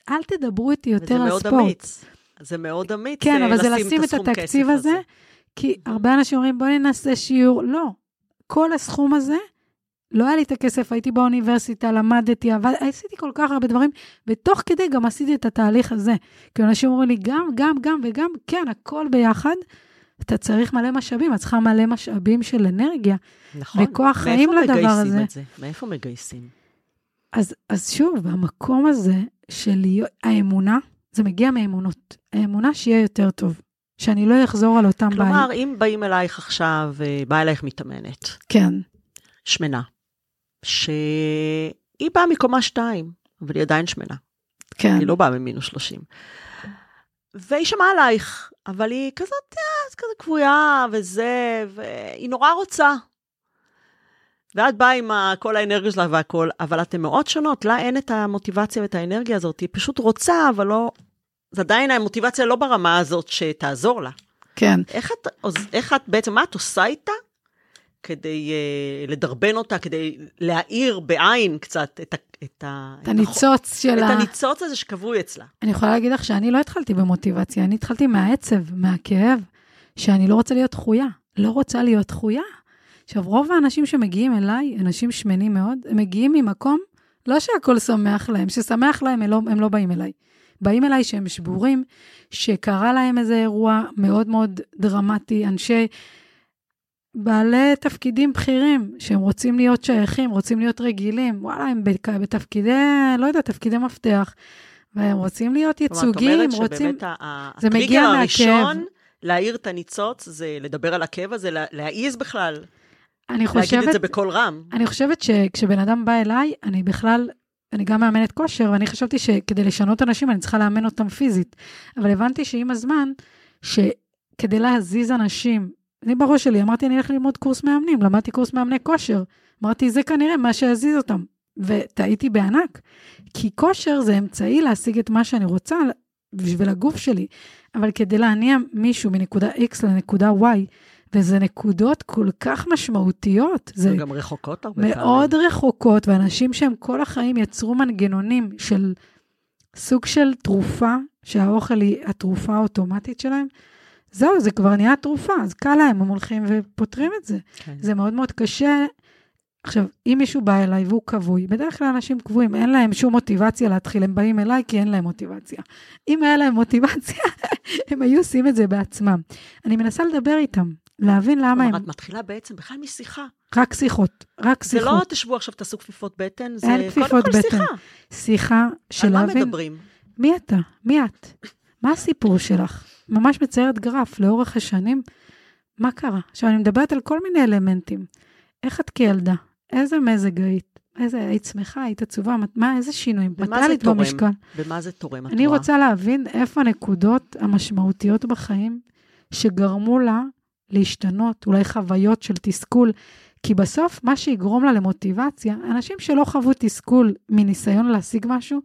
אל תדברו איתי יותר על ספורט. וזה מאוד אמיץ. זה מאוד אמיץ כן, אבל זה לשים את התקציב הזה, הזה, כי הרבה אנשים אומרים, בואי ננסה שיעור. לא, כל הסכום הזה, לא היה לי את הכסף, הייתי באוניברסיטה, למדתי, אבל עשיתי כל כך הרבה דברים, ותוך כדי גם עשיתי את התהליך הזה. כי אנשים אומרים לי, גם, גם, גם וגם, כן, הכל ביחד. אתה צריך מלא משאבים, את צריכה מלא משאבים של אנרגיה. נכון. וכוח חיים לדבר הזה. מאיפה מגייסים את זה? מאיפה מגייסים? אז, אז שוב, המקום הזה של האמונה, זה מגיע מאמונות. האמונה שיהיה יותר טוב, שאני לא אחזור על אותם בעיות. כלומר, אם באים אלייך עכשיו, אה, באה אלייך מתאמנת. כן. שמנה. שהיא באה מקומה שתיים, אבל היא עדיין שמנה. כן. היא לא באה ממינוס 30. והיא שמעה עלייך, אבל היא כזאת, אה, כזה כבויה וזה, והיא נורא רוצה. ואת באה עם כל האנרגיה שלך והכל, אבל אתן מאוד שונות, לה אין את המוטיבציה ואת האנרגיה הזאת, היא פשוט רוצה, אבל לא... זה עדיין המוטיבציה לא ברמה הזאת שתעזור לה. כן. איך את, איך את בעצם, מה את עושה איתה כדי uh, לדרבן אותה, כדי להאיר בעין קצת את, ה, את, ה, את הניצוץ שלה. את הניצוץ הזה שקבוי אצלה. אני יכולה להגיד לך שאני לא התחלתי במוטיבציה, אני התחלתי מהעצב, מהכאב, שאני לא רוצה להיות דחויה. לא רוצה להיות דחויה. עכשיו, רוב האנשים שמגיעים אליי, אנשים שמנים מאוד, הם מגיעים ממקום, לא שהכול שמח להם, ששמח להם, הם לא, הם לא באים אליי. באים אליי שהם שבורים, שקרה להם איזה אירוע מאוד מאוד דרמטי, אנשי, בעלי תפקידים בכירים, שהם רוצים להיות שייכים, רוצים להיות רגילים, וואלה, הם בתפקידי, לא יודע, תפקידי מפתח, והם רוצים להיות ייצוגים, רוצים... זאת אומרת שבאמת זה מגיע מהכאב. הראשון להאיר את הניצוץ, זה לדבר על הכאב הזה, להעיז בכלל. אני חושבת... להגיד את זה בקול רם. אני חושבת שכשבן אדם בא אליי, אני בכלל, אני גם מאמנת כושר, ואני חשבתי שכדי לשנות אנשים, אני צריכה לאמן אותם פיזית. אבל הבנתי שעם הזמן, שכדי להזיז אנשים, אני בראש שלי אמרתי, אני אלך ללמוד קורס מאמנים, למדתי קורס מאמני כושר. אמרתי, זה כנראה מה שיזיז אותם. וטעיתי בענק, כי כושר זה אמצעי להשיג את מה שאני רוצה בשביל הגוף שלי. אבל כדי להניע מישהו מנקודה X לנקודה Y, וזה נקודות כל כך משמעותיות. זה גם רחוקות הרבה פעמים. מאוד רחוקות, ואנשים שהם כל החיים יצרו מנגנונים של סוג של תרופה, שהאוכל היא התרופה האוטומטית שלהם. זהו, זה כבר נהיה תרופה, אז קל להם, הם הולכים ופותרים את זה. כן. זה מאוד מאוד קשה. עכשיו, אם מישהו בא אליי והוא כבוי, בדרך כלל אנשים כבויים, אין להם שום מוטיבציה להתחיל, הם באים אליי כי אין להם מוטיבציה. אם היה להם מוטיבציה, הם היו עושים את זה בעצמם. אני מנסה לדבר איתם, להבין למה הם... כלומר, את מתחילה בעצם בכלל משיחה. רק שיחות, רק שיחות. זה לא תשבו עכשיו, תעשו כפיפות בטן, זה קודם כל בטן. שיחה. שיחה של להבין... על מה מדברים? מי אתה? מי את? מה הסיפור שלך? ממש מציירת גרף לאורך השנים. מה קרה? עכשיו, אני מדברת על כל מיני אלמנטים. איך את כילדה? איזה מזג היית? איזה, היית שמחה, היית עצובה, מה, איזה שינויים? מתי עלית במשקל? במה זה תורם, אני רוצה להבין איפה הנקודות המשמעותיות בחיים שגרמו לה להשתנות, אולי חוויות של תסכול, כי בסוף מה שיגרום לה למוטיבציה, אנשים שלא חוו תסכול מניסיון להשיג משהו,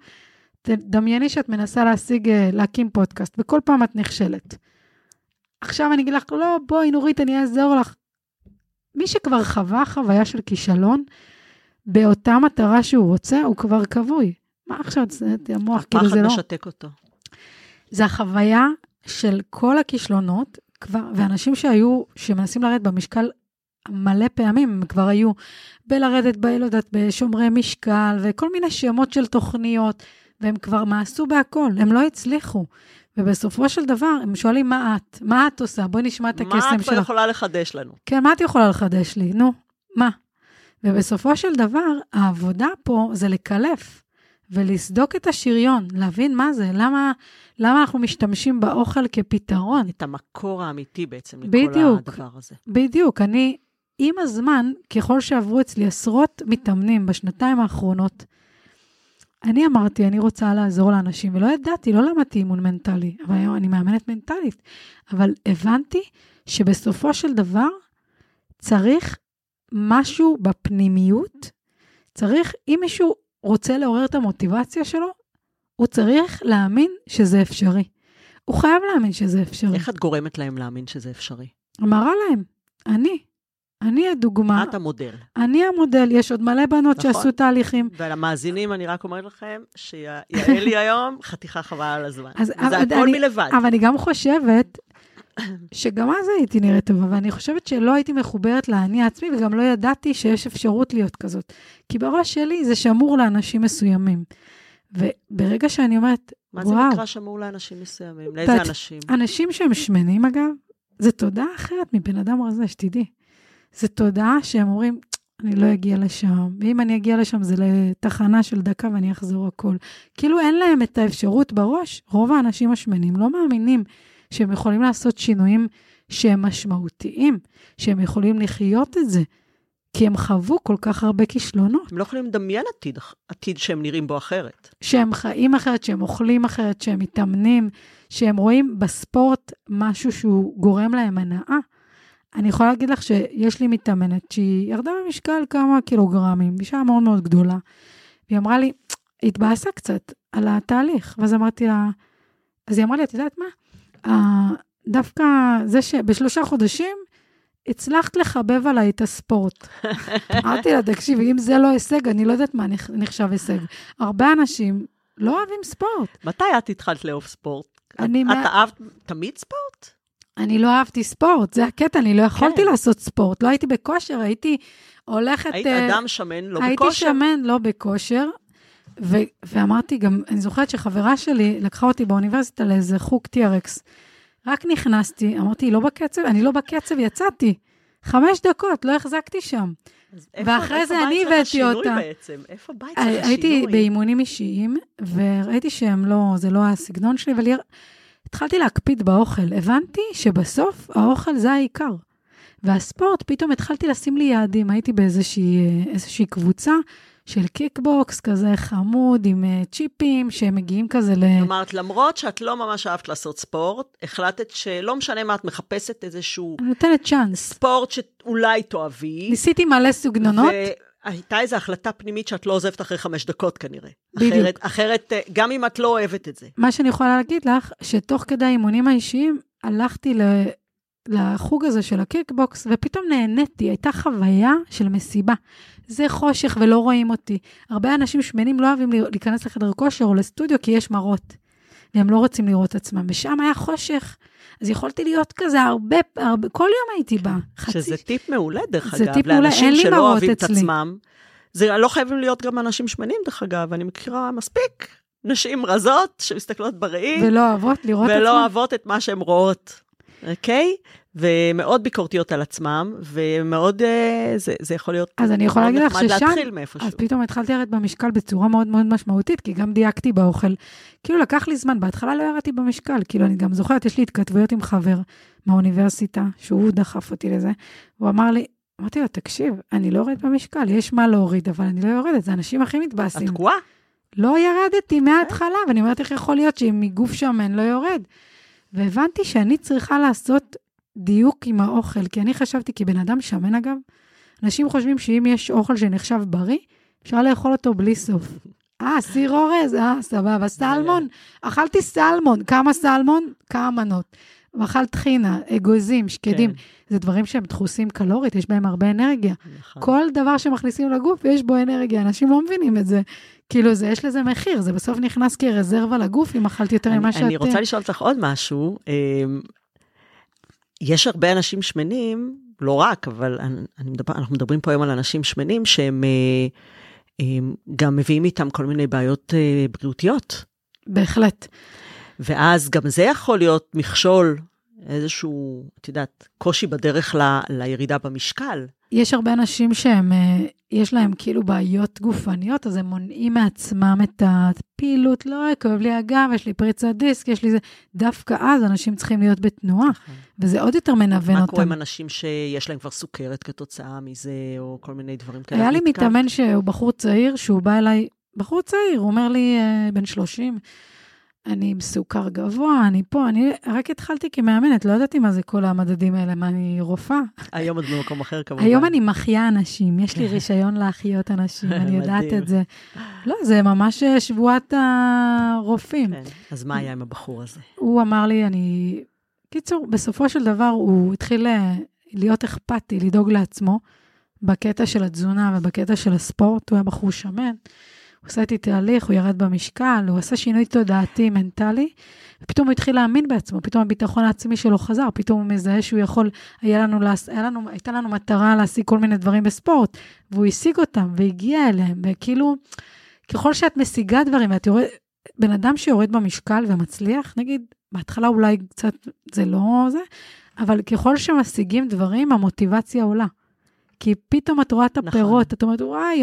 תדמייני שאת מנסה להשיג, אה, להקים פודקאסט, וכל פעם את נכשלת. עכשיו אני אגיד לך, לא, בואי נורית, אני אעזור לך. מי שכבר חווה חוויה של כישלון, באותה מטרה שהוא רוצה, הוא כבר כבוי. מה עכשיו, זה המוח, כאילו זה הפחד לא... משתק אותו. זה החוויה של כל הכישלונות, כבר, ואנשים שהיו, שמנסים לרדת במשקל מלא פעמים, הם כבר היו בלרדת, ב, לא יודעת, בשומרי משקל, וכל מיני שמות של תוכניות, והם כבר מעשו בהכל, הם לא הצליחו. ובסופו של דבר, הם שואלים, מה את? מה את עושה? בואי נשמע את מה הקסם את שלך. יכולה לחדש לנו? כן, מה את יכולה לחדש לי? נו, מה? ובסופו של דבר, העבודה פה זה לקלף ולסדוק את השריון, להבין מה זה, למה, למה אנחנו משתמשים באוכל כפתרון. את המקור האמיתי בעצם לכל בדיוק. הדבר הזה. בדיוק, אני, עם הזמן, ככל שעברו אצלי עשרות מתאמנים בשנתיים האחרונות, אני אמרתי, אני רוצה לעזור לאנשים, ולא ידעתי, לא למדתי אימון מנטלי, אבל היום אני מאמנת מנטלית. אבל הבנתי שבסופו של דבר צריך משהו בפנימיות, צריך, אם מישהו רוצה לעורר את המוטיבציה שלו, הוא צריך להאמין שזה אפשרי. הוא חייב להאמין שזה אפשרי. איך את גורמת להם להאמין שזה אפשרי? מראה להם, אני, אני הדוגמה, את המודל. אני המודל, יש עוד מלא בנות נכון. שעשו תהליכים. ולמאזינים, אני רק אומרת לכם, שיעל לי היום חתיכה חבל על הזמן. אז- זה אבל הכל אני- מלבד. אבל אני גם חושבת שגם אז הייתי נראית טובה, ואני חושבת שלא הייתי מחוברת לאני עצמי, וגם לא ידעתי שיש אפשרות להיות כזאת. כי בראש שלי זה שמור לאנשים מסוימים. וברגע שאני אומרת, מה זה וואו, נקרא שמור לאנשים מסוימים? לאיזה ואת- אנשים? אנשים שהם שמנים, אגב, זה תודעה אחרת מבן אדם רזה, שתדעי. זה תודעה שהם אומרים, אני לא אגיע לשם, ואם אני אגיע לשם זה לתחנה של דקה ואני אחזור הכל. כאילו אין להם את האפשרות בראש, רוב האנשים השמנים לא מאמינים שהם יכולים לעשות שינויים שהם משמעותיים, שהם יכולים לחיות את זה, כי הם חוו כל כך הרבה כישלונות. הם לא יכולים לדמיין עתיד, עתיד שהם נראים בו אחרת. שהם חיים אחרת, שהם אוכלים אחרת, שהם מתאמנים, שהם רואים בספורט משהו שהוא גורם להם הנאה. אני יכולה להגיד לך שיש לי מתאמנת שהיא ירדה במשקל כמה קילוגרמים, אישה מאוד מאוד גדולה. והיא אמרה לי, התבאסה קצת על התהליך. ואז אמרתי לה, אז היא אמרה לי, את יודעת מה? דווקא זה שבשלושה חודשים הצלחת לחבב עליי את הספורט. אמרתי לה, תקשיבי, אם זה לא הישג, אני לא יודעת מה נחשב- הישג. הרבה אנשים לא אוהבים ספורט. מתי את התחלת לאהוב ספורט? אני את מה- אהבת תמיד ספורט? אני לא אהבתי ספורט, זה הקטע, אני לא יכולתי כן. לעשות ספורט. לא הייתי בכושר, הייתי הולכת... היית אה, אדם שמן, לא הייתי בכושר. שמן, לא בכושר. ו- ואמרתי גם, אני זוכרת שחברה שלי לקחה אותי באוניברסיטה לאיזה חוג TRX. רק נכנסתי, אמרתי, לא בקצב, אני לא בקצב, יצאתי. חמש דקות, לא החזקתי שם. איפה- ואחרי איפה זה אני בית צריך הבאתי השינוי אותה. בעצם? איפה בית צריך השינוי? הייתי באימונים אישיים, וראיתי שהם לא, זה לא הסגנון שלי, אבל התחלתי להקפיד באוכל. הבנתי שבסוף האוכל זה העיקר. והספורט, פתאום התחלתי לשים לי יעדים. הייתי באיזושהי אה, קבוצה של קיקבוקס, כזה חמוד, עם אה, צ'יפים, שהם מגיעים כזה ל... אמרת, למרות שאת לא ממש אהבת לעשות ספורט, החלטת שלא משנה מה, את מחפשת איזשהו אני נותנת צ'אנס. ספורט שאולי תאהבי. ניסיתי מלא סגנונות, והייתה איזו החלטה פנימית שאת לא עוזבת אחרי חמש דקות כנראה. בדיוק. אחרת, אחרת, אה, גם אם את לא אוהבת את זה. מה שאני יכולה להגיד לך, שתוך כדי האימונים האישיים, הלכתי ל... לחוג הזה של הקיקבוקס, ופתאום נהניתי, הייתה חוויה של מסיבה. זה חושך ולא רואים אותי. הרבה אנשים שמנים לא אוהבים להיכנס לחדר כושר או לסטודיו כי יש מראות, והם לא רוצים לראות עצמם. ושם היה חושך, אז יכולתי להיות כזה הרבה, הרבה כל יום הייתי באה. חצי... שזה טיפ מעולה, דרך זה אגב, טיפ מעולה, לאנשים לי שלא אוהבים את. עצמם. זה לא חייבים להיות גם אנשים שמנים, דרך אגב, אני מכירה מספיק נשים רזות שמסתכלות בראי, ולא אוהבות לראות עצמם. ולא אוהבות את מה שהן רואות, אוקיי? ומאוד ביקורתיות על עצמם, ומאוד, אה, זה, זה יכול להיות אז אני יכולה להגיד לך ששם, להתחיל מאיפשהו. אז פתאום התחלתי לרדת במשקל בצורה מאוד מאוד משמעותית, כי גם דייקתי באוכל. כאילו לקח לי זמן, בהתחלה לא ירדתי במשקל, כאילו אני גם זוכרת, יש לי התכתבויות עם חבר מהאוניברסיטה, שהוא דחף אותי לזה, הוא אמר לי, אמרתי לו, תקשיב, אני לא יורדת במשקל, יש מה להוריד, אבל אני לא יורדת, זה אנשים הכי את מתבאסים. תקועה? לא ירדתי מההתחלה, ואני אומרת, איך יכול להיות שאם מגוף שמן לא יורד? והבנתי שאני צריכה לעשות דיוק עם האוכל, כי אני חשבתי, כבן אדם שמן אגב, אנשים חושבים שאם יש אוכל שנחשב בריא, אפשר לאכול אותו בלי סוף. אה, סיר אורז, אה, סבבה. סלמון, אכלתי סלמון. כמה סלמון? כמה מנות. מאכל טחינה, אגוזים, שקדים, כן. זה דברים שהם דחוסים קלורית, יש בהם הרבה אנרגיה. נכון. כל דבר שמכניסים לגוף, יש בו אנרגיה, אנשים לא מבינים את זה. כאילו, זה, יש לזה מחיר, זה בסוף נכנס כרזרבה לגוף אם אכלתי יותר ממה שאת... אני רוצה לשאול אותך עוד משהו. יש הרבה אנשים שמנים, לא רק, אבל אני, אני מדבר, אנחנו מדברים פה היום על אנשים שמנים שהם אה, הם גם מביאים איתם כל מיני בעיות אה, בריאותיות. בהחלט. ואז גם זה יכול להיות מכשול, איזשהו, את יודעת, קושי בדרך ל, לירידה במשקל. יש הרבה אנשים שהם, אה, יש להם כאילו בעיות גופניות, אז הם מונעים מעצמם את הפעילות, לא, כואב לי הגב, יש לי פריצת דיסק, יש לי זה. דווקא אז אנשים צריכים להיות בתנועה, וזה עוד יותר מנוון מה אותם. קורה עם אנשים שיש להם כבר סוכרת כתוצאה מזה, או כל מיני דברים כאלה? היה לי? מתאמן שהוא בחור צעיר, שהוא בא אליי, בחור צעיר, הוא אומר לי, אה, בן 30, אני עם סוכר גבוה, אני פה, אני רק התחלתי כמאמנת, לא ידעתי מה זה כל המדדים האלה, מה, אני רופאה. היום את במקום אחר כמובן. היום אני מחיה אנשים, יש לי רישיון להחיות אנשים, אני יודעת. את זה. לא, זה ממש אה, שבועת הרופאים. כן. אז מה היה עם הבחור הזה? הוא אמר לי, אני... קיצור, בסופו של דבר הוא התחיל אה, להיות אכפתי, לדאוג לעצמו, בקטע של התזונה ובקטע של הספורט, הוא היה בחור שמן. הוא עשה איתי תהליך, הוא ירד במשקל, הוא עשה שינוי תודעתי, מנטלי, ופתאום הוא התחיל להאמין בעצמו, פתאום הביטחון העצמי שלו חזר, פתאום הוא מזהה שהוא יכול, היה לנו, היה לנו, הייתה לנו מטרה להשיג כל מיני דברים בספורט, והוא השיג אותם והגיע אליהם, וכאילו, ככל שאת משיגה דברים, ואת יורד, בן אדם שיורד במשקל ומצליח, נגיד, בהתחלה אולי קצת זה לא זה, אבל ככל שמשיגים דברים, המוטיבציה עולה. כי פתאום את רואה את נכון. הפירות, את אומרת, וואי,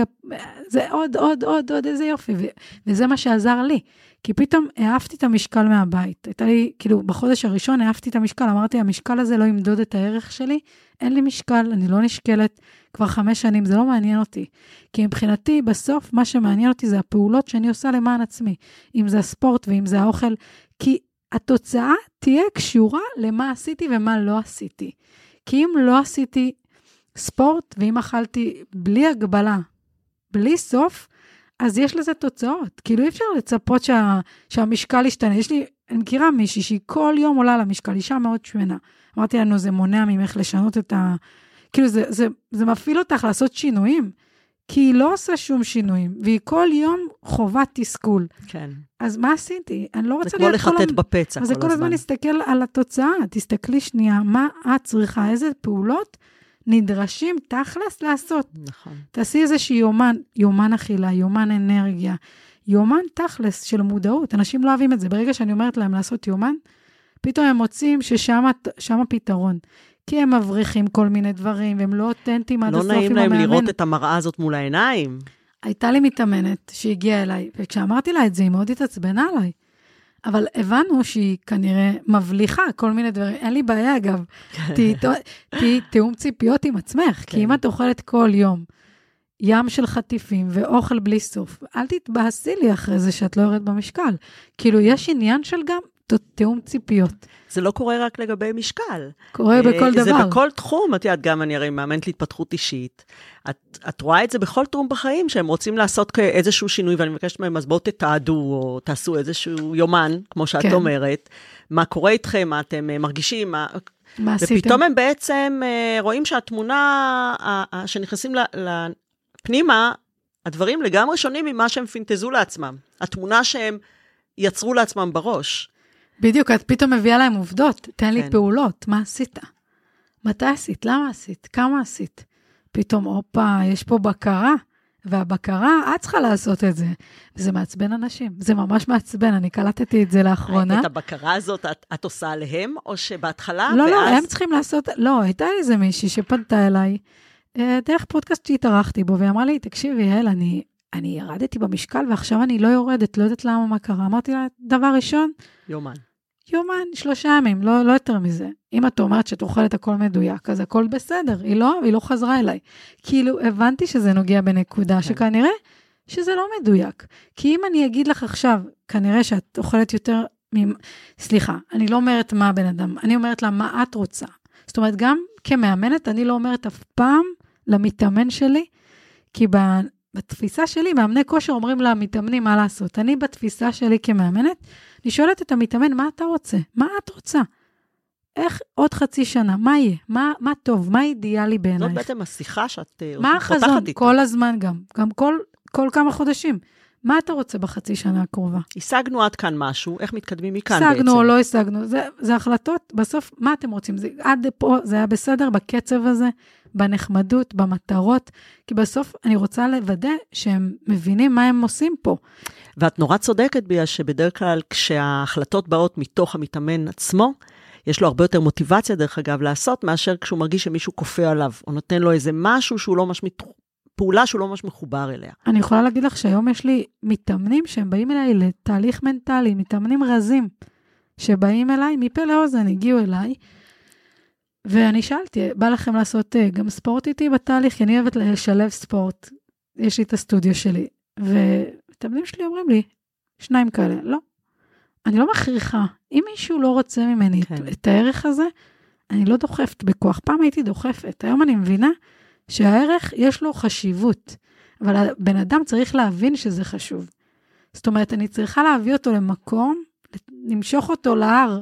זה עוד, עוד, עוד, עוד, איזה יופי. ו- וזה מה שעזר לי. כי פתאום העפתי את המשקל מהבית. הייתה לי, כאילו, בחודש הראשון העפתי את המשקל, אמרתי, המשקל הזה לא ימדוד את הערך שלי, אין לי משקל, אני לא נשקלת כבר חמש שנים, זה לא מעניין אותי. כי מבחינתי, בסוף, מה שמעניין אותי זה הפעולות שאני עושה למען עצמי. אם זה הספורט ואם זה האוכל, כי התוצאה תהיה קשורה למה עשיתי ומה לא עשיתי. כי אם לא עשיתי ספורט, ואם אכלתי בלי הגבלה, בלי סוף, אז יש לזה תוצאות. כאילו אי אפשר לצפות שה, שהמשקל ישתנה. יש לי, אני מכירה מישהי שהיא כל יום עולה למשקל, אישה מאוד שמנה. אמרתי לנו, זה מונע ממך לשנות את ה... כאילו, זה, זה, זה מפעיל אותך לעשות שינויים, כי היא לא עושה שום שינויים, והיא כל יום חווה תסכול. כן. אז מה עשיתי? אני לא זה רוצה כמו להיות כל לחטט הזמן- בפצע אז זה כל כל הזמן הזמן. להסתכל על התוצאה. תסתכלי שנייה, מה את צריכה, איזה פעולות נדרשים תכלס לעשות. נכון. תעשי איזשהו יומן, יומן אכילה, יומן אנרגיה, יומן תכלס של מודעות. אנשים לא אוהבים את זה. ברגע שאני אומרת להם לעשות יומן, פתאום הם מוצאים ששם שם הפתרון. כי הם מבריחים כל מיני דברים, והם לא אותנטיים עד לא הסוף נעים עם להם המאמן. לראות את המראה הזאת מול העיניים. הייתה לי מתאמנת שהגיעה אליי, וכשאמרתי לה את זה, היא מאוד התעצבנה עליי. אבל הבנו שהיא כנראה מבליחה כל מיני דברים. אין לי בעיה, אגב. תהיי תהיי תיאום ציפיות עם עצמך, כי אם כן. את אוכלת כל יום ים של חטיפים ואוכל בלי סוף, אל תתבאסי לי אחרי זה שאת לא יורדת במשקל. כאילו, יש עניין של גם תיאום ציפיות. זה לא קורה רק לגבי משקל. קורה בכל אה, זה דבר. בכל תחום, את יודעת, גם אני הרי מאמנת להתפתחות אישית. את, את רואה את זה בכל תחום בחיים, שהם רוצים לעשות איזשהו שינוי, ואני מבקשת מהם, אז בואו תתעדו, או תעשו איזשהו יומן, כמו שאת כן. אומרת, מה קורה איתכם, מה אתם אה, מרגישים, מה... מה עשיתם? ופתאום הם בעצם אה, רואים שהתמונה, שנכנסים ל- ל- פנימה, הדברים לגמרי שונים ממה שהם פינטזו לעצמם. התמונה שהם יצרו לעצמם בראש. בדיוק, את פתאום מביאה להם עובדות. תן לי כן. פעולות, מה עשית? מתי עשית? למה עשית? כמה עשית? פתאום, הופה, יש פה בקרה, והבקרה, את צריכה לעשות את זה. וזה מעצבן אנשים, זה ממש מעצבן, אני קלטתי את זה לאחרונה. את הבקרה הזאת את, את עושה עליהם, או שבהתחלה, לא, ואז... לא, הם צריכים לעשות, לא, הייתה איזה מישהי שפנתה אליי, אה, דרך פודקאסט שהתארחתי בו, והיא אמרה לי, תקשיבי, יעל, אני, אני ירדתי במשקל ועכשיו אני לא יורדת, לא יודעת למה, מה קרה. אמרתי לה, דבר ראשון, יומן. יומן, שלושה ימים, לא, לא יותר מזה. אם את אומרת שאת אוכלת הכל מדויק, אז הכל בסדר. היא לא, היא לא חזרה אליי. כאילו, הבנתי שזה נוגע בנקודה, כן. שכנראה שזה לא מדויק. כי אם אני אגיד לך עכשיו, כנראה שאת אוכלת יותר מ... סליחה, אני לא אומרת מה הבן אדם, אני אומרת לה מה את רוצה. זאת אומרת, גם כמאמנת, אני לא אומרת אף פעם למתאמן שלי, כי. בתפיסה שלי, מאמני כושר אומרים למתאמנים מה לעשות. אני בתפיסה שלי כמאמנת, אני שואלת את המתאמן, מה אתה רוצה? מה את רוצה? איך עוד חצי שנה, מה יהיה? מה, מה טוב? מה אידיאלי זאת בעינייך? בעצם השיחה שאת אה, מה החזון? איתה. כל הזמן גם, גם כל, כל כמה חודשים. מה אתה רוצה בחצי שנה הקרובה? השגנו עד כאן משהו, איך מתקדמים מכאן בעצם? השגנו או לא השגנו, זה, זה החלטות, בסוף, מה אתם רוצים? זה, עד פה זה היה בסדר בקצב הזה, בנחמדות, במטרות, כי בסוף אני רוצה לוודא שהם מבינים מה הם עושים פה. ואת נורא צודקת, בגלל שבדרך כלל כשההחלטות באות מתוך המתאמן עצמו, יש לו הרבה יותר מוטיבציה, דרך אגב, לעשות, מאשר כשהוא מרגיש שמישהו כופה עליו, או נותן לו איזה משהו שהוא לא ממש, פעולה שהוא לא ממש מחובר אליה. אני יכולה להגיד לך שהיום יש לי מתאמנים שהם באים אליי לתהליך מנטלי, מתאמנים רזים, שבאים אליי, מפה לאוזן הגיעו אליי, ואני שאלתי, בא לכם לעשות אה, גם ספורט איתי בתהליך? כי אני אוהבת לשלב ספורט. יש לי את הסטודיו שלי, ומתאמנים שלי אומרים לי, שניים כאלה, לא. אני לא מכריחה. אם מישהו לא רוצה ממני כן. כן. את הערך הזה, אני לא דוחפת בכוח. פעם הייתי דוחפת, היום אני מבינה שהערך יש לו חשיבות, אבל הבן אדם צריך להבין שזה חשוב. זאת אומרת, אני צריכה להביא אותו למקום, למשוך אותו להר,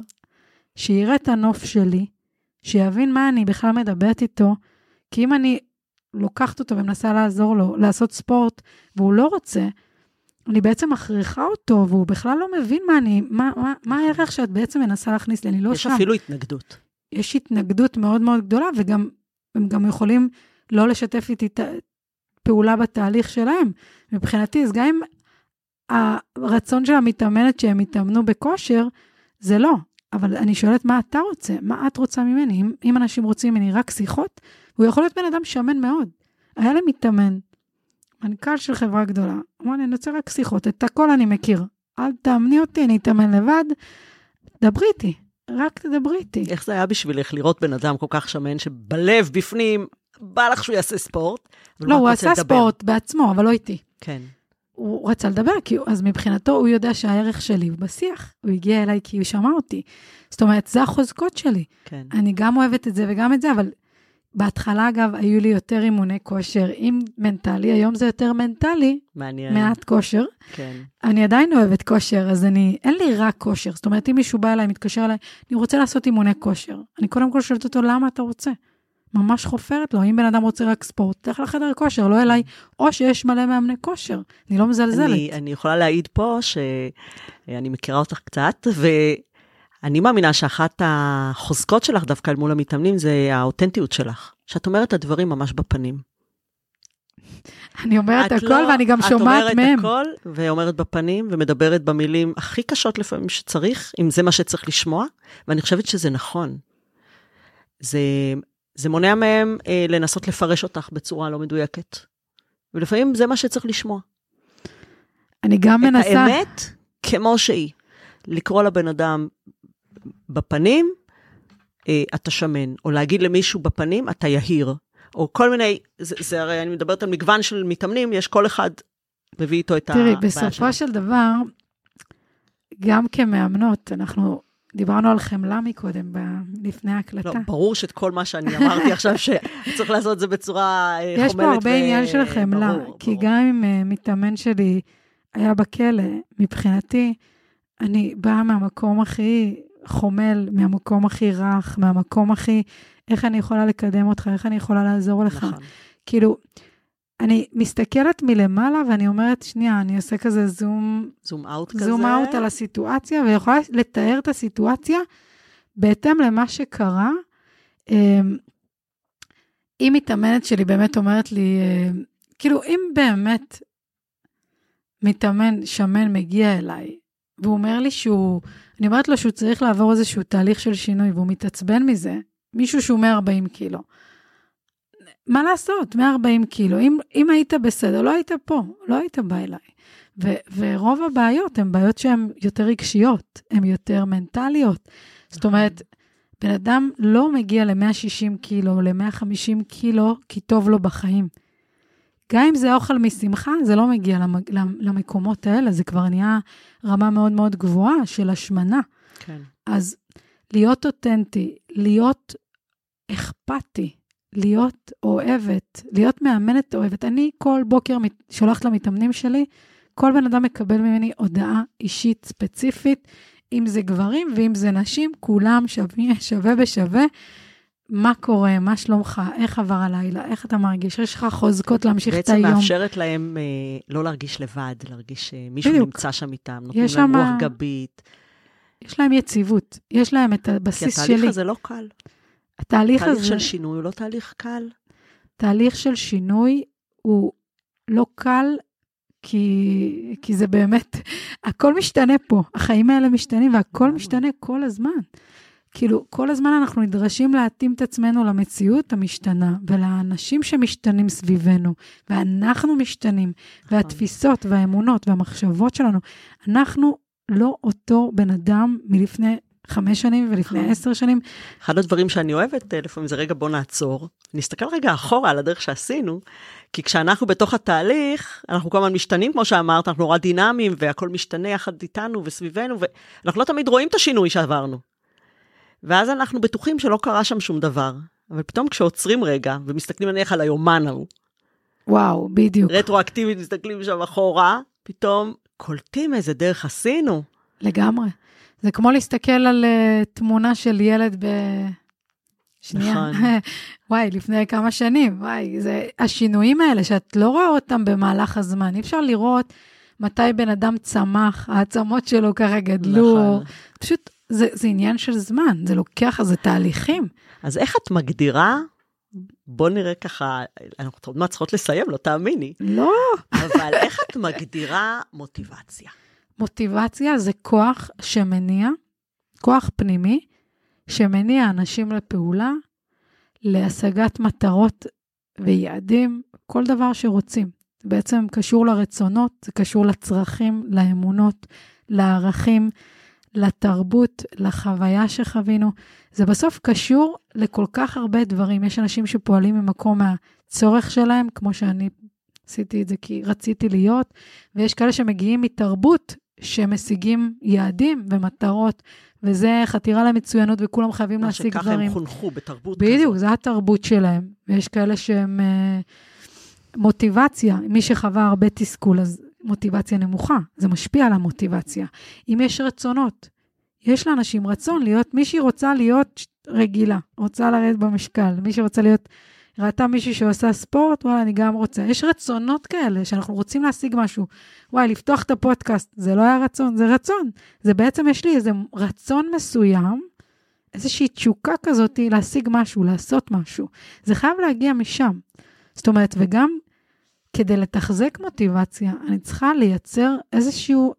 שיראה את הנוף שלי, שיבין מה אני בכלל מדברת איתו, כי אם אני לוקחת אותו ומנסה לעזור לו לעשות ספורט, והוא לא רוצה, אני בעצם מכריחה אותו, והוא בכלל לא מבין מה אני, מה, מה, מה הערך שאת בעצם מנסה להכניס לי, אני לא יש שם. אפילו התנגדות. יש התנגדות מאוד מאוד גדולה, וגם הם גם יכולים לא לשתף איתי פעולה בתהליך שלהם. מבחינתי, אז גם אם הרצון של המתאמנת שהם יתאמנו בכושר, זה לא. אבל אני שואלת, מה אתה רוצה? מה את רוצה ממני? אם, אם אנשים רוצים ממני רק שיחות, הוא יכול להיות בן אדם שמן מאוד. היה לי מתאמן, מנכ"ל של חברה גדולה, אמר לי, אני רוצה רק שיחות, את הכל אני מכיר. אל תאמני אותי, אני אתאמן לבד, דברי איתי, רק תדברי איתי. איך זה היה בשבילך לראות בן אדם כל כך שמן, שבלב, בפנים, בא לך שהוא יעשה ספורט? לא, הוא עשה לדבר. ספורט בעצמו, אבל לא איתי. כן. הוא רצה לדבר, כי, אז מבחינתו הוא יודע שהערך שלי הוא בשיח. הוא הגיע אליי כי הוא שמע אותי. זאת אומרת, זה החוזקות שלי. כן. אני גם אוהבת את זה וגם את זה, אבל בהתחלה, אגב, היו לי יותר אימוני כושר עם מנטלי, היום זה יותר מנטלי, מעניין. מעט כושר. כן. אני עדיין אוהבת כושר, אז אני, אין לי רק כושר. זאת אומרת, אם מישהו בא אליי, מתקשר אליי, אני רוצה לעשות אימוני כושר. אני קודם כל שואלת אותו, למה אתה רוצה? ממש חופרת לו, אם בן אדם רוצה רק ספורט, תלך לחדר כושר, לא אליי, או שיש מלא מאמני כושר. אני לא מזלזלת. אני, אני יכולה להעיד פה שאני מכירה אותך קצת, ואני מאמינה שאחת החוזקות שלך דווקא אל מול המתאמנים זה האותנטיות שלך. שאת אומרת את הדברים ממש בפנים. אני אומרת את הכל, לא- ואני גם שומעת את מהם. אומרת הכל, ואומרת בפנים, ומדברת במילים הכי קשות לפעמים שצריך, אם זה מה שצריך לשמוע, ואני חושבת שזה נכון. זה, זה מונע מהם אה, לנסות לפרש אותך בצורה לא מדויקת. ולפעמים זה מה שצריך לשמוע. אני גם את מנסה... האמת כמו שהיא. לקרוא לבן אדם בפנים, אה, אתה שמן, או להגיד למישהו בפנים, אתה יהיר, או כל מיני, זה, זה הרי אני מדברת על מגוון של מתאמנים, יש כל אחד מביא איתו את תראי, הבעיה שלו. בסופו של דבר, גם כמאמנות, אנחנו דיברנו על חמלה מקודם, ב- לפני לא, ההקלטה. ברור שאת כל מה שאני אמרתי עכשיו, שצריך לעשות את זה בצורה אה, חומלת. יש פה הרבה ו- עניין של חמלה, ברור, כי ברור. גם אם אה, מתאמן שלי היה בכלא, מבחינתי, אני באה מהמקום הכי חומל, מהמקום הכי רך, מהמקום הכי, איך אני יכולה לקדם אותך, איך אני יכולה לעזור לך. נכון. כאילו, אני מסתכלת מלמעלה ואני אומרת, שנייה, אני עושה כזה זום, זום אאוט כזה. זום אאוט על הסיטואציה, ויכולה לתאר את הסיטואציה בהתאם למה שקרה. אמ, אם מתאמנת שלי באמת אומרת לי, אמ, כאילו, אם באמת מתאמן שמן מגיע אליי, והוא אומר לי שהוא, אני אומרת לו שהוא צריך לעבור איזשהו תהליך של שינוי, והוא מתעצבן מזה, מישהו שהוא 140 קילו. מה לעשות, 140 קילו, אם, אם היית בסדר, לא היית פה, לא היית בא אליי. ו- ורוב הבעיות הן בעיות שהן יותר רגשיות, הן יותר מנטליות. זאת אומרת, בן אדם לא מגיע ל-160 קילו, ל-150 קילו, כי טוב לו בחיים. גם אם זה אוכל משמחה, זה לא מגיע למ- למ- למקומות האלה, זה כבר נהיה רמה מאוד מאוד גבוהה של השמנה. כן. אז להיות אותנטי, להיות אכפתי, להיות אוהבת, להיות מאמנת אוהבת. אני כל בוקר שולחת למתאמנים שלי, כל בן אדם מקבל ממני הודעה אישית ספציפית אם זה גברים ואם זה נשים, כולם שווה, שווה בשווה. מה קורה, מה שלומך, איך עבר הלילה, איך אתה מרגיש, יש לך חוזקות להמשיך את היום. בעצם מאפשרת להם אה, לא להרגיש לבד, להרגיש שמישהו אה, נמצא שם איתם, נותנים להם שמה... רוח גבית. יש להם יציבות, יש להם את הבסיס שלי. כי התהליך הזה לא קל. התהליך תהליך הזה... של שינוי הוא לא תהליך קל. תהליך של שינוי הוא לא קל, כי, כי זה באמת, הכל משתנה פה, החיים האלה משתנים והכל משתנה כל הזמן. כאילו, כל הזמן אנחנו נדרשים להתאים את עצמנו למציאות המשתנה ולאנשים שמשתנים סביבנו, ואנחנו משתנים, נכון. והתפיסות והאמונות והמחשבות שלנו. אנחנו לא אותו בן אדם מלפני חמש שנים ולפני נכון. עשר שנים. אחד הדברים שאני אוהבת אה, לפעמים זה רגע בוא נעצור, נסתכל רגע אחורה על הדרך שעשינו, כי כשאנחנו בתוך התהליך, אנחנו כל הזמן משתנים, כמו שאמרת, אנחנו נורא דינמיים והכל משתנה יחד איתנו וסביבנו, ואנחנו לא תמיד רואים את השינוי שעברנו. ואז אנחנו בטוחים שלא קרה שם שום דבר. אבל פתאום כשעוצרים רגע ומסתכלים נניח על היומן ההוא, וואו, בדיוק. רטרואקטיבית מסתכלים שם אחורה, פתאום קולטים איזה דרך עשינו. לגמרי. זה כמו להסתכל על uh, תמונה של ילד ב... שנייה. נכון. וואי, לפני כמה שנים, וואי, זה השינויים האלה שאת לא רואה אותם במהלך הזמן. אי אפשר לראות מתי בן אדם צמח, העצמות שלו ככה גדלו. נכון. פשוט זה, זה עניין של זמן, זה לוקח, זה תהליכים. אז איך את מגדירה בוא נראה ככה, אנחנו עוד מעט צריכות לסיים, לא תאמיני. לא. אבל איך את מגדירה מוטיבציה? מוטיבציה זה כוח שמניע, כוח פנימי, שמניע אנשים לפעולה, להשגת מטרות ויעדים, כל דבר שרוצים. זה בעצם קשור לרצונות, זה קשור לצרכים, לאמונות, לערכים, לתרבות, לחוויה שחווינו. זה בסוף קשור לכל כך הרבה דברים. יש אנשים שפועלים ממקום מהצורך שלהם, כמו שאני עשיתי את זה כי רציתי להיות, ויש כאלה שמגיעים מתרבות שמשיגים יעדים ומטרות, וזה חתירה למצוינות וכולם חייבים להשיג דברים. שככה הם חונכו בתרבות בדיוק, כזאת. בדיוק, זו התרבות שלהם. ויש כאלה שהם uh, מוטיבציה, מי שחווה הרבה תסכול, אז מוטיבציה נמוכה, זה משפיע על המוטיבציה. אם יש רצונות, יש לאנשים רצון להיות, מישהי רוצה להיות רגילה, רוצה לרדת במשקל, מי שרוצה להיות, ראתה מישהי שעושה ספורט, וואלה, אני גם רוצה. יש רצונות כאלה שאנחנו רוצים להשיג משהו. וואי, לפתוח את הפודקאסט, זה לא היה רצון, זה רצון. זה בעצם, יש לי איזה רצון מסוים, איזושהי תשוקה כזאת להשיג משהו, לעשות משהו. זה חייב להגיע משם. זאת אומרת, וגם כדי לתחזק מוטיבציה, אני צריכה לייצר איזשהו,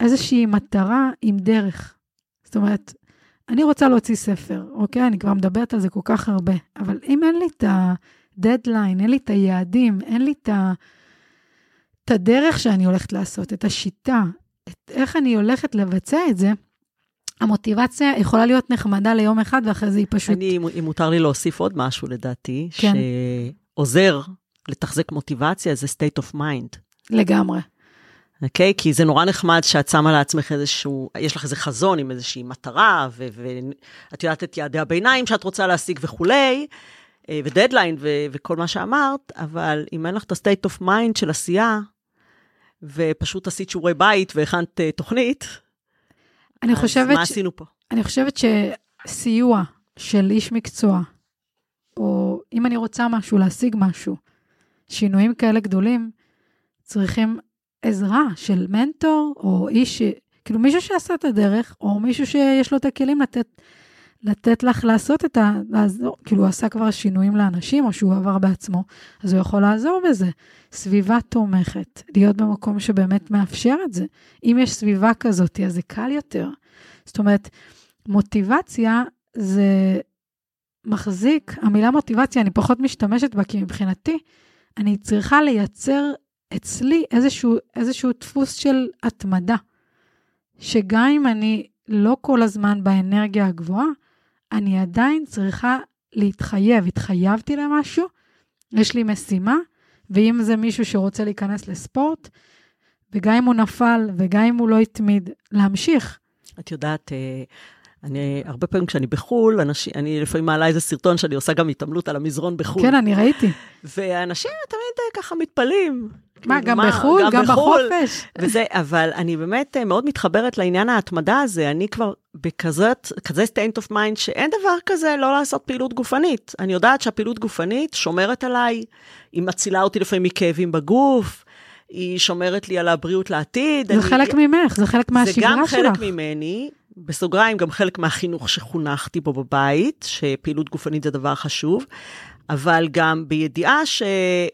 איזושהי מטרה עם דרך. זאת אומרת, אני רוצה להוציא ספר, אוקיי? אני כבר מדברת על זה כל כך הרבה, אבל אם אין לי את הדדליין, אין לי את היעדים, אין לי את, ה, את הדרך שאני הולכת לעשות, את השיטה, את איך אני הולכת לבצע את זה, המוטיבציה יכולה להיות נחמדה ליום אחד, ואחרי זה היא פשוט... אני, אם מותר לי להוסיף עוד משהו, לדעתי, כן. שעוזר לתחזק מוטיבציה זה state of mind. לגמרי. אוקיי? Okay? כי זה נורא נחמד שאת שמה לעצמך איזשהו, יש לך איזה חזון עם איזושהי מטרה, ואת יודעת את יעדי הביניים שאת רוצה להשיג וכולי, אה, ודדליין ו- וכל מה שאמרת, אבל אם אין לך את ה-state of mind של עשייה, ופשוט עשית שיעורי בית והכנת uh, תוכנית, אני אז חושבת מה ש... עשינו פה? אני חושבת שסיוע של איש מקצוע, או אם אני רוצה משהו, להשיג משהו, שינויים כאלה גדולים צריכים עזרה של מנטור, או איש, כאילו מישהו שעשה את הדרך, או מישהו שיש לו את הכלים לתת, לתת לך לעשות את ה... לעזור, כאילו הוא עשה כבר שינויים לאנשים, או שהוא עבר בעצמו, אז הוא יכול לעזור בזה. סביבה תומכת, להיות במקום שבאמת מאפשר את זה. אם יש סביבה כזאת, אז זה קל יותר. זאת אומרת, מוטיבציה זה מחזיק, המילה מוטיבציה, אני פחות משתמשת בה, כי מבחינתי, אני צריכה לייצר אצלי איזשהו, איזשהו דפוס של התמדה, שגם אם אני לא כל הזמן באנרגיה הגבוהה, אני עדיין צריכה להתחייב. התחייבתי למשהו, יש לי משימה, ואם זה מישהו שרוצה להיכנס לספורט, וגם אם הוא נפל וגם אם הוא לא התמיד, להמשיך. את יודעת, אה, אני, הרבה פעמים כשאני בחו"ל, אנשים, אני לפעמים מעלה איזה סרטון שאני עושה גם התעמלות על המזרון בחו"ל. כן, אני ראיתי. ואנשים תמיד אה, ככה מתפלאים. מה, כאילו, גם בחו"ל? גם בחו"ל. בחופש? וזה, אבל אני באמת אה, מאוד מתחברת לעניין ההתמדה הזה. אני כבר בכזאת, כזה state of mind, שאין דבר כזה לא לעשות פעילות גופנית. אני יודעת שהפעילות גופנית שומרת עליי, היא מצילה אותי לפעמים מכאבים בגוף, היא שומרת לי על הבריאות לעתיד. זה אני- חלק ממך, זה חלק מהשגרה שלך. זה גם חלק ממני, בסוגריים, גם חלק מהחינוך שחונכתי בו בבית, שפעילות גופנית זה דבר חשוב, אבל גם בידיעה ש...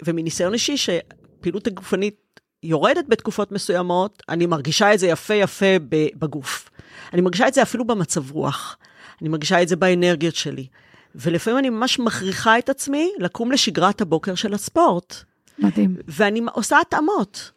ומניסיון אישי, שפעילות גופנית יורדת בתקופות מסוימות, אני מרגישה את זה יפה יפה בגוף. אני מרגישה את זה אפילו במצב רוח. אני מרגישה את זה באנרגיות שלי. ולפעמים אני ממש מכריחה את עצמי לקום לשגרת הבוקר של הספורט. מדהים. ואני עושה התאמות.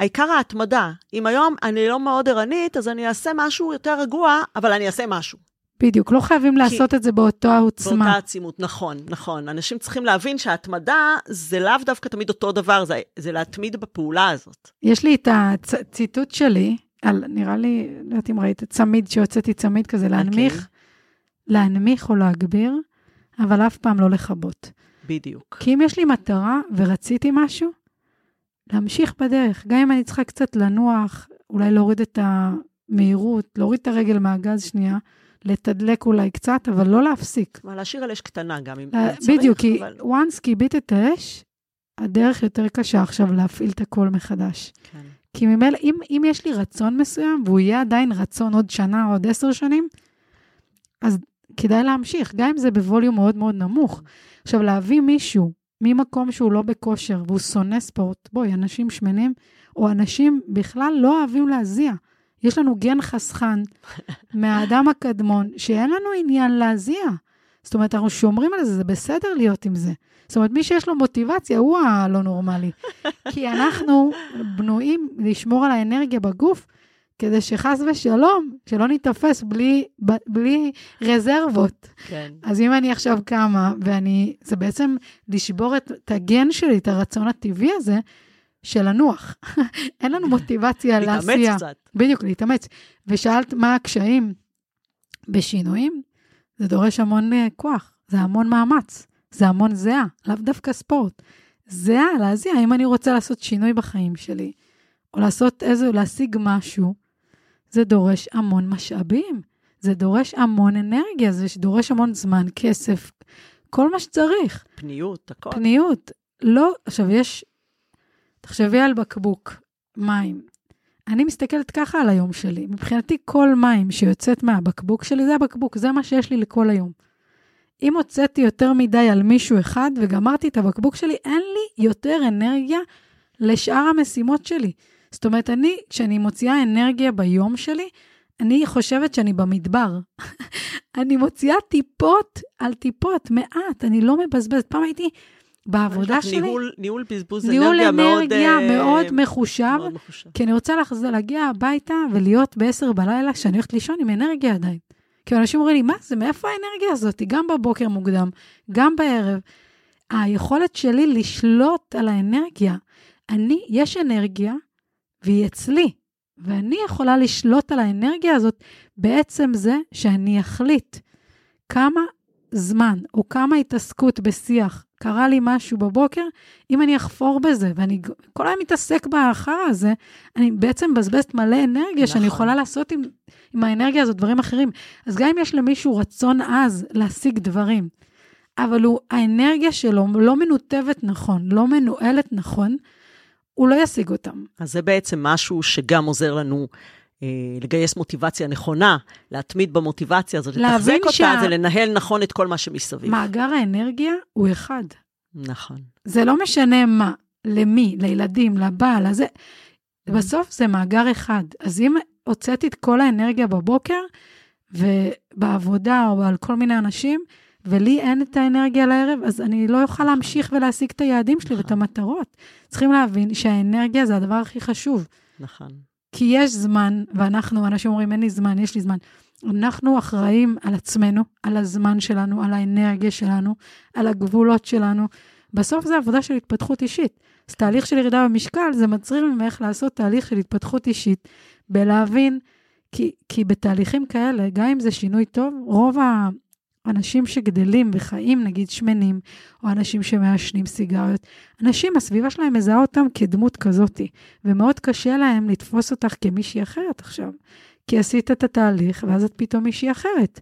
העיקר ההתמדה. אם היום אני לא מאוד ערנית, אז אני אעשה משהו יותר רגוע, אבל אני אעשה משהו. בדיוק, לא חייבים לעשות את זה באותו העוצמה. באותה עצימות, נכון, נכון. אנשים צריכים להבין שההתמדה זה לאו דווקא תמיד אותו דבר, זה, זה להתמיד בפעולה הזאת. יש לי את הציטוט שלי, על, נראה לי, לא יודעת אם ראית, צמיד, שהוצאתי צמיד כזה, להנמיך, להנמיך או להגביר, אבל אף פעם לא לכבות. בדיוק. כי אם יש לי מטרה ורציתי משהו, להמשיך בדרך, גם אם אני צריכה קצת לנוח, אולי להוריד את המהירות, להוריד את הרגל מהגז שנייה, לתדלק אולי קצת, אבל לא להפסיק. מה, להשאיר על אש קטנה גם אם אה, צריך, בדיוק, כי אבל... once כיבית את האש, הדרך יותר קשה עכשיו להפעיל את הכל מחדש. כן. כי ממילא, אם, אם יש לי רצון מסוים, והוא יהיה עדיין רצון עוד שנה או עוד עשר שנים, אז כדאי להמשיך, גם אם זה בווליום מאוד מאוד נמוך. עכשיו, להביא מישהו ממקום שהוא לא בכושר והוא שונא ספורט, בואי, אנשים שמנים, או אנשים בכלל לא אוהבים להזיע. יש לנו גן חסכן מהאדם הקדמון, שאין לנו עניין להזיע. זאת אומרת, אנחנו שומרים על זה, זה בסדר להיות עם זה. זאת אומרת, מי שיש לו מוטיבציה, הוא הלא נורמלי. כי אנחנו בנויים לשמור על האנרגיה בגוף, כדי שחס ושלום, שלא ניתפס בלי, בלי רזרבות. כן. אז אם אני עכשיו קמה, ואני, זה בעצם לשבור את, את הגן שלי, את הרצון הטבעי הזה, של לנוח. אין לנו מוטיבציה לעשייה. להתאמץ קצת. בדיוק, להתאמץ. ושאלת מה הקשיים בשינויים? זה דורש המון uh, כוח, זה המון מאמץ, זה המון זיעה, לאו דווקא ספורט. זיעה, להזיע, אם אני רוצה לעשות שינוי בחיים שלי, או לעשות איזה, להשיג משהו, זה דורש המון משאבים, זה דורש המון אנרגיה, זה דורש המון זמן, כסף, כל מה שצריך. פניות, הכל. פניות. לא, עכשיו יש, תחשבי על בקבוק מים. אני מסתכלת ככה על היום שלי. מבחינתי, כל מים שיוצאת מהבקבוק שלי, זה הבקבוק, זה מה שיש לי לכל היום. אם הוצאתי יותר מדי על מישהו אחד וגמרתי את הבקבוק שלי, אין לי יותר אנרגיה לשאר המשימות שלי. זאת אומרת, אני, כשאני מוציאה אנרגיה ביום שלי, אני חושבת שאני במדבר. אני מוציאה טיפות על טיפות, מעט, אני לא מבזבזת. פעם הייתי בעבודה שלי, ניהול, ניהול בזבוז ניהול אנרגיה מאוד... אנרגיה אה, מאוד מחושב, מאוד מחושב. כי אני רוצה לחזור, להגיע הביתה ולהיות ב-10 בלילה, כשאני הולכת לישון עם אנרגיה עדיין. כי אנשים אומרים לי, מה זה, מאיפה האנרגיה הזאת? גם בבוקר מוקדם, גם בערב. היכולת שלי לשלוט על האנרגיה, אני, יש אנרגיה, והיא אצלי, ואני יכולה לשלוט על האנרגיה הזאת בעצם זה שאני אחליט כמה זמן או כמה התעסקות בשיח קרה לי משהו בבוקר, אם אני אחפור בזה ואני כל היום מתעסק בהאחר הזה, אני בעצם מבזבזת מלא אנרגיה נכון. שאני. יכולה לעשות עם, עם האנרגיה הזאת דברים אחרים. אז גם אם יש למישהו רצון עז להשיג דברים, אבל הוא, האנרגיה שלו לא מנותבת נכון, לא מנוהלת נכון, הוא לא ישיג אותם. אז זה בעצם משהו שגם עוזר לנו אה, לגייס מוטיבציה נכונה, להתמיד במוטיבציה הזאת, לתחזק אותה, שה- זה לנהל נכון את כל מה שמסביב. מאגר האנרגיה הוא אחד. נכון. זה לא משנה מה, למי, לילדים, לבעל, לזה. בסוף זה מאגר אחד. אז אם הוצאתי את כל האנרגיה בבוקר, ובעבודה או על כל מיני אנשים, ולי אין את האנרגיה לערב, אז אני לא אוכל להמשיך ולהשיג את היעדים שלי ואת המטרות. צריכים להבין שהאנרגיה זה הדבר הכי חשוב. נכון. כי יש זמן, ואנחנו, אנשים אומרים, אין לי זמן, יש לי זמן. אנחנו אחראים על עצמנו, על הזמן שלנו, על האנרגיה שלנו, על הגבולות שלנו. בסוף זה עבודה של התפתחות אישית. אז תהליך של ירידה במשקל, זה מצריך ממך לעשות תהליך של התפתחות אישית, בלהבין כי, כי בתהליכים כאלה, גם אם זה שינוי טוב, רוב האנשים שגדלים וחיים, נגיד שמנים, או אנשים שמעשנים סיגריות, אנשים, הסביבה שלהם מזהה אותם כדמות כזאתי, ומאוד קשה להם לתפוס אותך כמישהי אחרת עכשיו, כי עשית את התהליך, ואז את פתאום מישהי אחרת.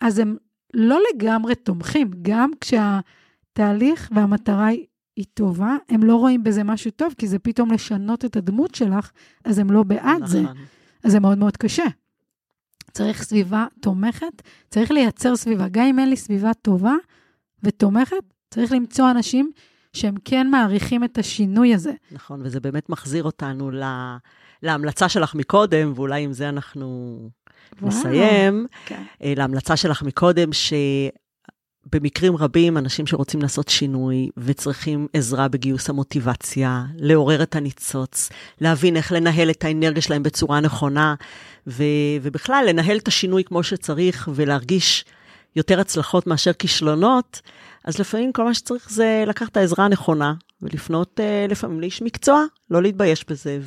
אז הם לא לגמרי תומכים, גם כשהתהליך והמטרה היא היא טובה, הם לא רואים בזה משהו טוב, כי זה פתאום לשנות את הדמות שלך, אז הם לא בעד נכון. זה. אז זה מאוד מאוד קשה. צריך סביבה תומכת, צריך לייצר סביבה. גם אם אין לי סביבה טובה ותומכת, צריך למצוא אנשים שהם כן מעריכים את השינוי הזה. נכון, וזה באמת מחזיר אותנו לה, להמלצה שלך מקודם, ואולי עם זה אנחנו וואו, נסיים. כן. אה, להמלצה שלך מקודם, ש... במקרים רבים, אנשים שרוצים לעשות שינוי וצריכים עזרה בגיוס המוטיבציה, לעורר את הניצוץ, להבין איך לנהל את האנרגיה שלהם בצורה נכונה, ו- ובכלל, לנהל את השינוי כמו שצריך ולהרגיש יותר הצלחות מאשר כישלונות, אז לפעמים כל מה שצריך זה לקחת את העזרה הנכונה ולפנות uh, לפעמים לאיש מקצוע, לא להתבייש בזה,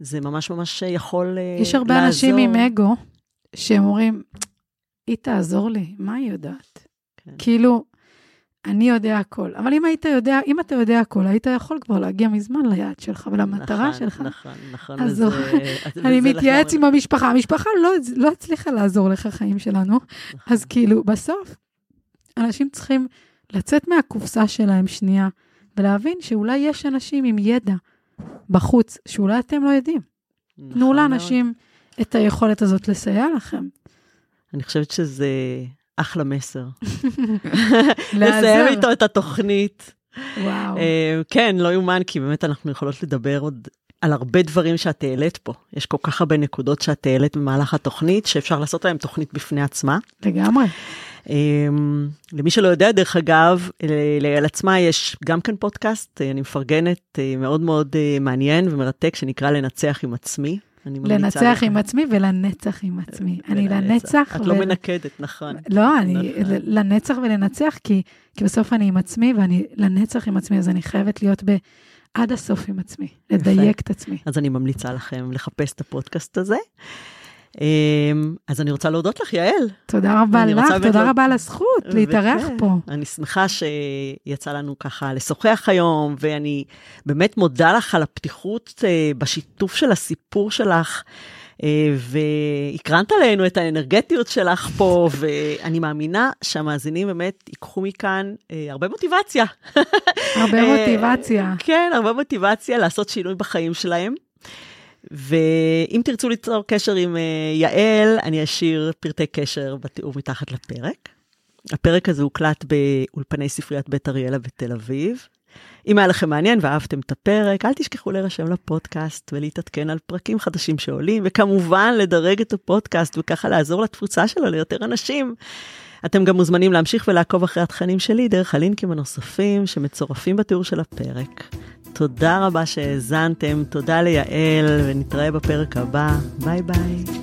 וזה ממש ממש יכול uh, לעזור. יש הרבה לעזור. אנשים עם אגו שהם אומרים, היא תעזור לי, מה היא יודעת? כן. כאילו, אני יודע הכל. אבל אם היית יודע, אם אתה יודע הכל, היית יכול כבר להגיע מזמן ליעד שלך ולמטרה נכון, שלך. נכון, נכון. אז אני מתייעץ עם המשפחה. המשפחה לא, לא הצליחה לעזור לך חיים שלנו. נכון. אז כאילו, בסוף, אנשים צריכים לצאת מהקופסה שלהם שנייה, ולהבין שאולי יש אנשים עם ידע בחוץ, שאולי אתם לא יודעים. נכון תנו לאנשים את היכולת הזאת לסייע לכם. אני חושבת שזה אחלה מסר. לסיים איתו את התוכנית. וואו. Uh, כן, לא יאומן, כי באמת אנחנו יכולות לדבר עוד על הרבה דברים שאת העלית פה. יש כל כך הרבה נקודות שאת העלית במהלך התוכנית, שאפשר לעשות להם תוכנית בפני עצמה. לגמרי. Um, למי שלא יודע, דרך אגב, ליעל עצמה יש גם כן פודקאסט, אני מפרגנת, מאוד מאוד מעניין ומרתק, שנקרא לנצח עם עצמי. לנצח עם עצמי ולנצח עם עצמי. אני לנצח... את לא מנקדת, נכון. לא, אני נכון. לנצח ולנצח, כי בסוף אני עם עצמי, ואני לנצח עם עצמי, אז אני חייבת להיות ב... עד הסוף עם עצמי, לדייק את עצמי. אז אני ממליצה לכם לחפש את הפודקאסט הזה. אמ, אז אני רוצה להודות לך, יעל. תודה רבה לך, תודה רבה על הזכות להתארח פה. אני שמחה שיצא לנו ככה לשוחח היום, ואני באמת מודה לך על הפתיחות אה, בשיתוף של הסיפור שלך. אה, והקרנת עלינו את האנרגטיות שלך פה, ואני מאמינה שהמאזינים באמת ייקחו מכאן אה, הרבה מוטיבציה. הרבה מוטיבציה. כן, הרבה מוטיבציה לעשות שינוי בחיים שלהם. ואם תרצו ליצור קשר עם uh, יעל, אני אשאיר פרטי קשר בתיאור מתחת לפרק. הפרק הזה הוקלט באולפני ספריית בית אריאלה בתל אביב. אם היה לכם מעניין ואהבתם את הפרק, אל תשכחו להירשם לפודקאסט ולהתעדכן על פרקים חדשים שעולים, וכמובן לדרג את הפודקאסט וככה לעזור לתפוצה שלו ליותר אנשים. אתם גם מוזמנים להמשיך ולעקוב אחרי התכנים שלי דרך הלינקים הנוספים שמצורפים בתיאור של הפרק. תודה רבה שהאזנתם, תודה ליעל, ונתראה בפרק הבא. ביי ביי.